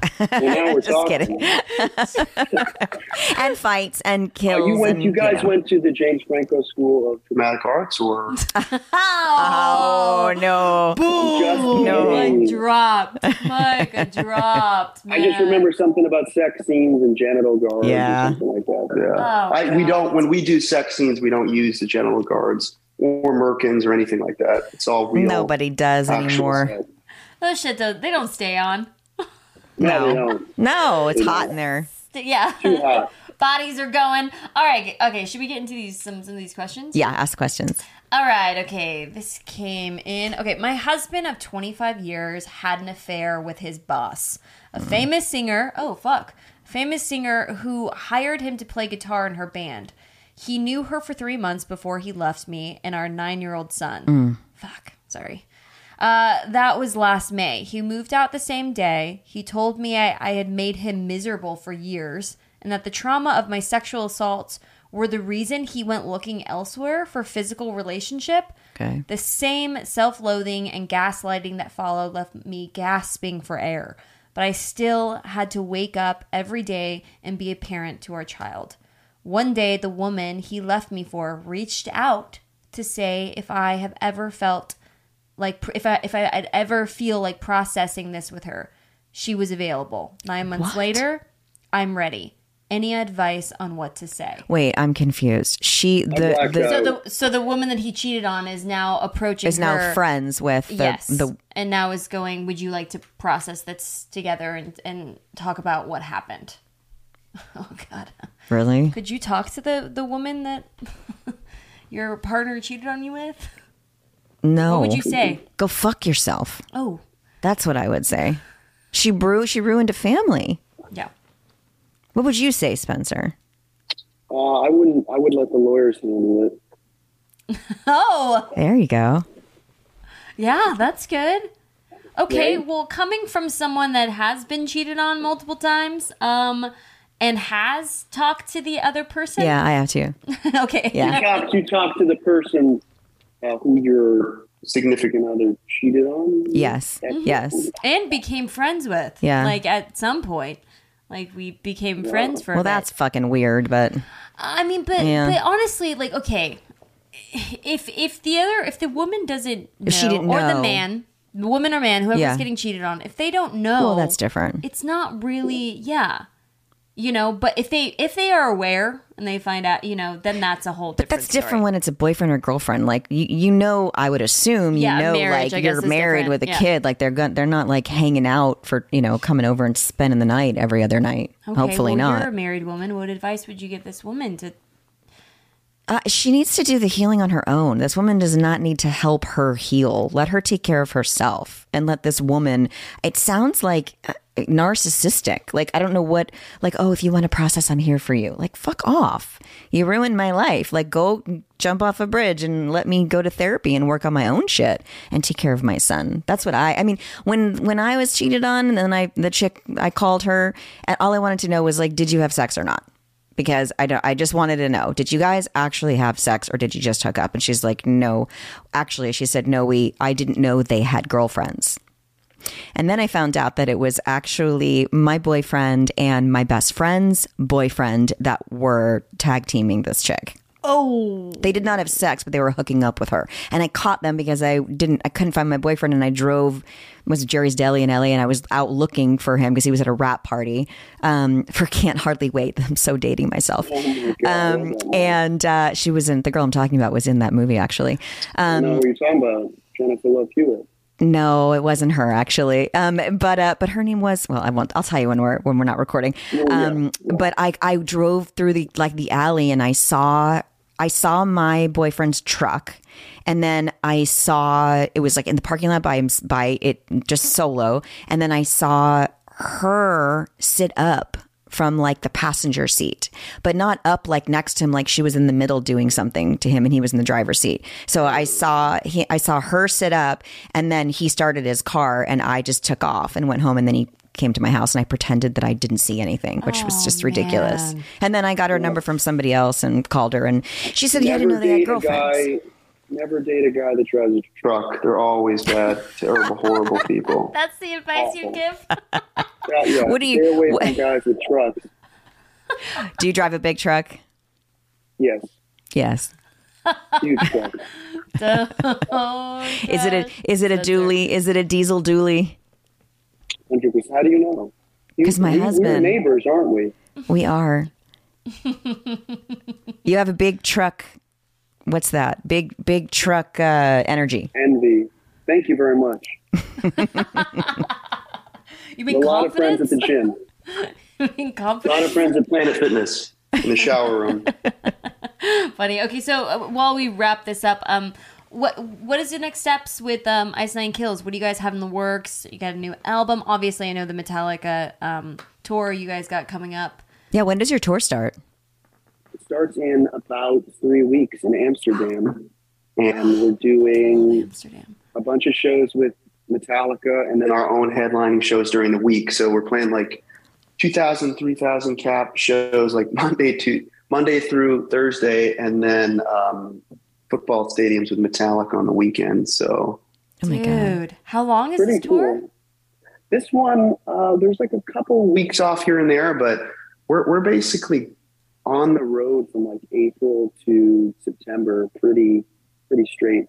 [SPEAKER 3] God.
[SPEAKER 4] Well, now we're
[SPEAKER 2] Just kidding. and fights and
[SPEAKER 4] Oh,
[SPEAKER 2] kills.
[SPEAKER 4] you went.
[SPEAKER 2] and,
[SPEAKER 4] You guys
[SPEAKER 2] know.
[SPEAKER 4] went to the James Franco School of Dramatic Arts, or
[SPEAKER 2] Oh no!
[SPEAKER 4] just
[SPEAKER 2] No.
[SPEAKER 4] kidding.
[SPEAKER 3] Mic dropped. Mic dropped.
[SPEAKER 4] I just remember something about sex scenes and genital guards
[SPEAKER 2] Yeah.
[SPEAKER 4] or something like that. Yeah.
[SPEAKER 3] Oh,
[SPEAKER 4] I, we don't when we do sex scenes, we don't use the genital guards or merkins or anything like that. It's all real.
[SPEAKER 2] Nobody does anymore.
[SPEAKER 4] sex.
[SPEAKER 3] Those shit. Don't, they don't stay on.
[SPEAKER 4] No,
[SPEAKER 2] No. No, it's hot in there.
[SPEAKER 3] Yeah.
[SPEAKER 4] Too hot.
[SPEAKER 3] Bodies are going. All right. Okay. Should we get into these some some of these questions?
[SPEAKER 2] Yeah, ask questions.
[SPEAKER 3] All right, okay. This came in. Okay, my husband of 25 years had an affair with his boss, a mm-hmm. famous singer. Oh, fuck. Famous singer who hired him to play guitar in her band. He knew her for three months before he left me and our nine year old son. Mm. Fuck, sorry. Uh, that was last May. He moved out the same day. He told me I, I had made him miserable for years and that the trauma of my sexual assaults were the reason he went looking elsewhere for physical relationship.
[SPEAKER 2] Okay.
[SPEAKER 3] The same self loathing and gaslighting that followed left me gasping for air. But I still had to wake up every day and be a parent to our child. One day, the woman he left me for reached out to say if I have ever felt like if I if I, I'd ever feel like processing this with her. She was available. Nine months
[SPEAKER 2] What?
[SPEAKER 3] later, I'm ready. Any advice on what to say?
[SPEAKER 2] Wait, I'm confused. She the,
[SPEAKER 4] blacked
[SPEAKER 2] the.
[SPEAKER 3] So the so the woman that he cheated on is now approaching
[SPEAKER 2] is now
[SPEAKER 3] her-
[SPEAKER 2] friends with the
[SPEAKER 3] yes,
[SPEAKER 2] the
[SPEAKER 3] and now is going. Would you like to process this together and and talk about what happened? Oh God,
[SPEAKER 2] really.
[SPEAKER 3] could you talk to the the woman that your partner cheated on you with?
[SPEAKER 2] No.
[SPEAKER 3] What would you say?
[SPEAKER 2] Go fuck yourself.
[SPEAKER 3] Oh,
[SPEAKER 2] That's what I would say. She brew. She ruined a family.
[SPEAKER 3] yeah.
[SPEAKER 2] What would you say, Spencer?
[SPEAKER 4] Uh, I wouldn't. I would let the lawyers handle it.
[SPEAKER 3] Oh,
[SPEAKER 2] There you go.
[SPEAKER 3] yeah, that's good. Okay,
[SPEAKER 4] Yeah.
[SPEAKER 3] well, coming from someone that has been cheated on multiple times, um, and has talked to the other person.
[SPEAKER 2] Yeah, I have to.
[SPEAKER 3] okay.
[SPEAKER 2] Yeah.
[SPEAKER 4] You talk. You talk to the person uh, who your significant other cheated on.
[SPEAKER 2] Yes. Yes.
[SPEAKER 3] and became friends with.
[SPEAKER 2] Yeah.
[SPEAKER 3] Like at some point, like we became friends for. a
[SPEAKER 2] Well,
[SPEAKER 3] bit.
[SPEAKER 2] that's fucking weird, but
[SPEAKER 3] I mean, but
[SPEAKER 2] Yeah.
[SPEAKER 3] but honestly, like okay, if if the other if the woman doesn't know,
[SPEAKER 2] If she didn't
[SPEAKER 3] or the man, the woman or man, whoever's
[SPEAKER 2] Yeah.
[SPEAKER 3] getting cheated on, if they don't know,
[SPEAKER 2] well, that's different.
[SPEAKER 3] It's not really, yeah. You know, but if they if they are aware and they find out, you know, then that's a whole different.
[SPEAKER 2] But that's different when it's a boyfriend or girlfriend. Like you, you know, I would assume you
[SPEAKER 3] Yeah,
[SPEAKER 2] know,
[SPEAKER 3] marriage,
[SPEAKER 2] like you're married
[SPEAKER 3] different.
[SPEAKER 2] with a
[SPEAKER 3] Yeah.
[SPEAKER 2] kid. Like they're they're not like hanging out for you know coming over and spending the night every other night.
[SPEAKER 3] Okay,
[SPEAKER 2] Hopefully
[SPEAKER 3] well,
[SPEAKER 2] not.
[SPEAKER 3] You're a married woman. What advice would you give this woman to?
[SPEAKER 2] Uh, she needs to do the healing on her own. This woman does not need to help her heal. Let her take care of herself and let this woman. It sounds like uh, narcissistic. Like, I don't know what, like, oh, if you want to process, I'm here for you. Like, fuck off. You ruined my life. Like, go jump off a bridge and let me go to therapy and work on my own shit and take care of my son. That's what I, I mean, when, when I was cheated on and then I, the chick, I called her and all I wanted to know was like, did you have sex or not? because I don't, I just wanted to know, did you guys actually have sex or did you just hook up? And she's like, no, actually, she said, no, we, I didn't know they had girlfriends. And then I found out that it was actually my boyfriend and my best friend's boyfriend that were tag teaming this chick.
[SPEAKER 3] Oh,
[SPEAKER 2] They did not have sex, but they were hooking up with her. And I caught them because I didn't, I couldn't find my boyfriend, and I drove was Jerry's Deli in LA, and I was out looking for him because he was at a wrap party um, for Can't Hardly Wait. I'm so dating myself. Um, and uh, she was in the girl I'm talking about was in that movie actually.
[SPEAKER 4] I
[SPEAKER 2] Um,
[SPEAKER 4] know what you're talking about. Jennifer Love Hewitt.
[SPEAKER 2] No, it wasn't her actually. Um, but uh, but her name was well. I won't. I'll tell you when we're when we're not recording. Um, but I I drove through the like the alley and I saw I saw my boyfriend's truck, and then I saw it was like in the parking lot by by it just solo, and then I saw her sit up from like the passenger seat, but not up like next to him, like she was in the middle doing something to him and he was in the driver's seat. So I saw he, I saw her sit up and then he started his car and I just took off and went home and then he came to my house and I pretended that I didn't see anything, which was just ridiculous.
[SPEAKER 3] man.
[SPEAKER 2] And then I got her number from somebody else and called her and she said, "Yeah, I didn't know they had
[SPEAKER 4] date a
[SPEAKER 2] girlfriends."
[SPEAKER 4] Guy. Never date a guy that drives a truck. They're always bad, terrible, horrible people.
[SPEAKER 3] That's the advice you give.
[SPEAKER 4] Yeah, yeah.
[SPEAKER 2] What do you-
[SPEAKER 4] Stay away
[SPEAKER 2] what-
[SPEAKER 4] from guys with trucks.
[SPEAKER 2] Do you drive a big truck?
[SPEAKER 4] Yes,
[SPEAKER 2] Yes.
[SPEAKER 4] huge truck.
[SPEAKER 3] oh,
[SPEAKER 2] Is it a is it a dually? Is it a diesel dually?
[SPEAKER 4] Hundred percent. How do you know?
[SPEAKER 2] 'Cause my
[SPEAKER 4] husband. We're neighbors, aren't we?
[SPEAKER 2] We are. you have a big truck. What's that? Big big truck uh, energy.
[SPEAKER 4] Envy. Thank you very much.
[SPEAKER 3] You mean
[SPEAKER 4] A
[SPEAKER 3] mean
[SPEAKER 4] lot of friends
[SPEAKER 3] confidence?
[SPEAKER 4] at the gym.
[SPEAKER 3] You mean
[SPEAKER 4] A lot of friends at Planet Fitness in the shower room.
[SPEAKER 3] Funny. Okay, so uh, while we wrap this up, um, what what is your next steps with um Ice Nine Kills? What do you guys have in the works? You got a new album. Obviously, I know the Metallica um tour you guys got coming up.
[SPEAKER 2] Yeah. When does your tour start?
[SPEAKER 4] It starts in about three weeks in Amsterdam, and we're doing
[SPEAKER 3] Amsterdam.
[SPEAKER 4] a bunch of shows with Metallica and then our own headlining shows during the week. So we're playing like 2,000, 3,000 cap shows like Monday to Monday through Thursday, and then um, football stadiums with Metallica on the weekend. So
[SPEAKER 2] Oh my god.
[SPEAKER 3] Dude, how long is
[SPEAKER 4] pretty
[SPEAKER 3] this tour?
[SPEAKER 4] cool. This one, uh, there's like a couple weeks off here and there, but we're we're basically on the road from like April to September, pretty pretty straight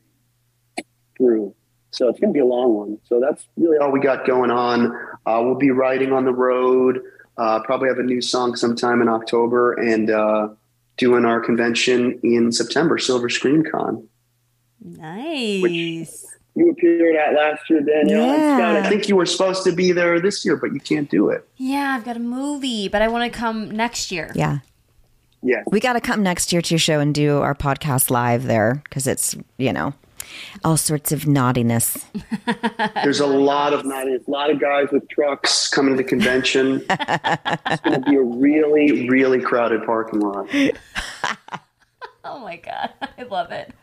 [SPEAKER 4] through. So it's going to be a long one. So that's really all we got going on. Uh, we'll be riding on the road. Uh, probably have a new song sometime in October, and uh, doing our convention in September, Silver Scream Con.
[SPEAKER 3] Nice.
[SPEAKER 4] You appeared at last year, Danielle. and
[SPEAKER 2] Yeah.
[SPEAKER 4] I think you were supposed to be there this year, but you can't do it.
[SPEAKER 3] Yeah, I've got a movie, but I want to come next year.
[SPEAKER 2] Yeah.
[SPEAKER 4] Yes.
[SPEAKER 2] We got to come next year to your show and do our podcast live there because it's you know all sorts of naughtiness.
[SPEAKER 4] There's a lot of naughtiness, a lot of guys with trucks coming to the convention. it's going to be a really, really crowded parking lot.
[SPEAKER 3] Oh my god, I love it.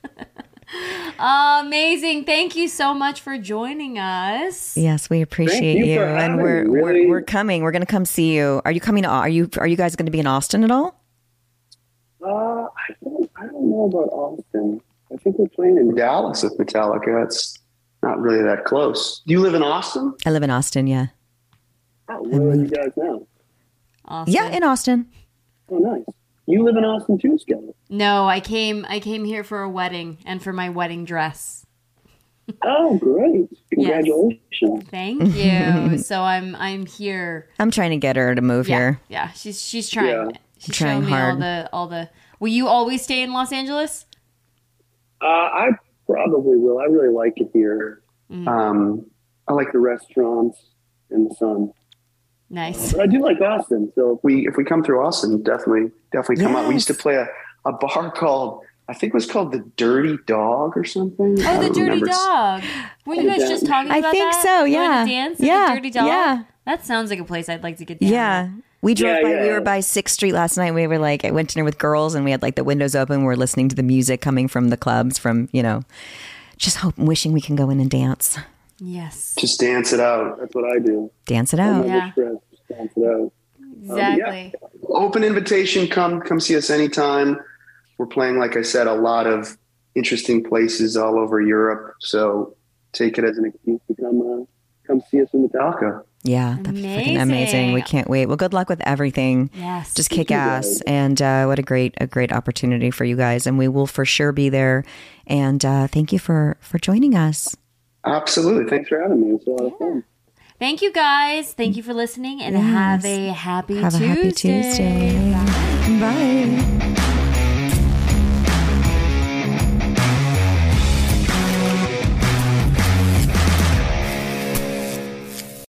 [SPEAKER 3] Amazing. Thank you so much for joining us.
[SPEAKER 2] Yes, we appreciate
[SPEAKER 4] you
[SPEAKER 2] you, and we're,
[SPEAKER 4] me.
[SPEAKER 2] we're we're coming. We're going to come see you. Are you coming? To, are you are you guys going to be in Austin at all?
[SPEAKER 4] Uh, I don't, I don't know about Austin. I think we're playing in Dallas with Metallica. It's not really that close. Do you live in Austin?
[SPEAKER 2] I live in Austin. Yeah.
[SPEAKER 4] Oh, where are you guys now?
[SPEAKER 3] Awesome.
[SPEAKER 2] Yeah, in Austin.
[SPEAKER 4] Oh, nice. You live in Austin too, Scout.
[SPEAKER 3] No, I came I came here for a wedding and for my wedding dress.
[SPEAKER 4] Oh, great! Congratulations.
[SPEAKER 3] Thank you. so I'm I'm here.
[SPEAKER 2] I'm trying to get her to move
[SPEAKER 3] Yeah.
[SPEAKER 2] here.
[SPEAKER 3] Yeah, she's she's trying.
[SPEAKER 4] Yeah.
[SPEAKER 3] She's
[SPEAKER 2] Trying
[SPEAKER 3] showing me all the all the Will you always stay in Los Angeles?
[SPEAKER 4] Uh, I probably will. I really like it here.
[SPEAKER 3] Mm.
[SPEAKER 4] Um, I like the restaurants and the sun.
[SPEAKER 3] Nice.
[SPEAKER 4] But I do like Austin. So if we if we come through Austin, definitely definitely come out. We used to play a, a bar called I think it was called the Dirty Dog or something.
[SPEAKER 3] Oh, the dirty
[SPEAKER 4] remember.
[SPEAKER 3] dog. Were you guys
[SPEAKER 4] Yeah.
[SPEAKER 3] just talking
[SPEAKER 2] I
[SPEAKER 3] about
[SPEAKER 2] think
[SPEAKER 3] that?
[SPEAKER 2] so,
[SPEAKER 3] You wanna
[SPEAKER 2] yeah.
[SPEAKER 3] Dance at
[SPEAKER 2] Yeah,
[SPEAKER 3] the dirty dog.
[SPEAKER 2] yeah.
[SPEAKER 3] That sounds like a place I'd like to get down.
[SPEAKER 2] Yeah. We drove
[SPEAKER 4] Yeah,
[SPEAKER 2] by. We were by Sixth Street last night. We were like, I went to dinner with girls, and we had like the windows open. We are listening to the music coming from the clubs. From you know, just hope, wishing we can go in and dance,
[SPEAKER 3] Yes.
[SPEAKER 4] Just dance it out. That's what I do.
[SPEAKER 2] dance it out.
[SPEAKER 3] Yeah.
[SPEAKER 4] stressed. Dance it out.
[SPEAKER 3] Exactly.
[SPEAKER 4] Open invitation. Come come see us anytime. We're playing, like I said, a lot of interesting places all over Europe. So take it as an excuse to come uh, come see us in Metallica.
[SPEAKER 2] Yeah, that's freaking amazing. We can't wait. Well, good luck with everything.
[SPEAKER 3] Yes.
[SPEAKER 2] Just kick ass, and uh, what a great a great opportunity for you guys. And we will for sure be there. And uh, thank you for for joining us.
[SPEAKER 4] Absolutely. Thanks for having me. It was a lot of fun.
[SPEAKER 3] Thank you guys. Thank you for listening and have a happy
[SPEAKER 2] Have a happy Tuesday. Bye.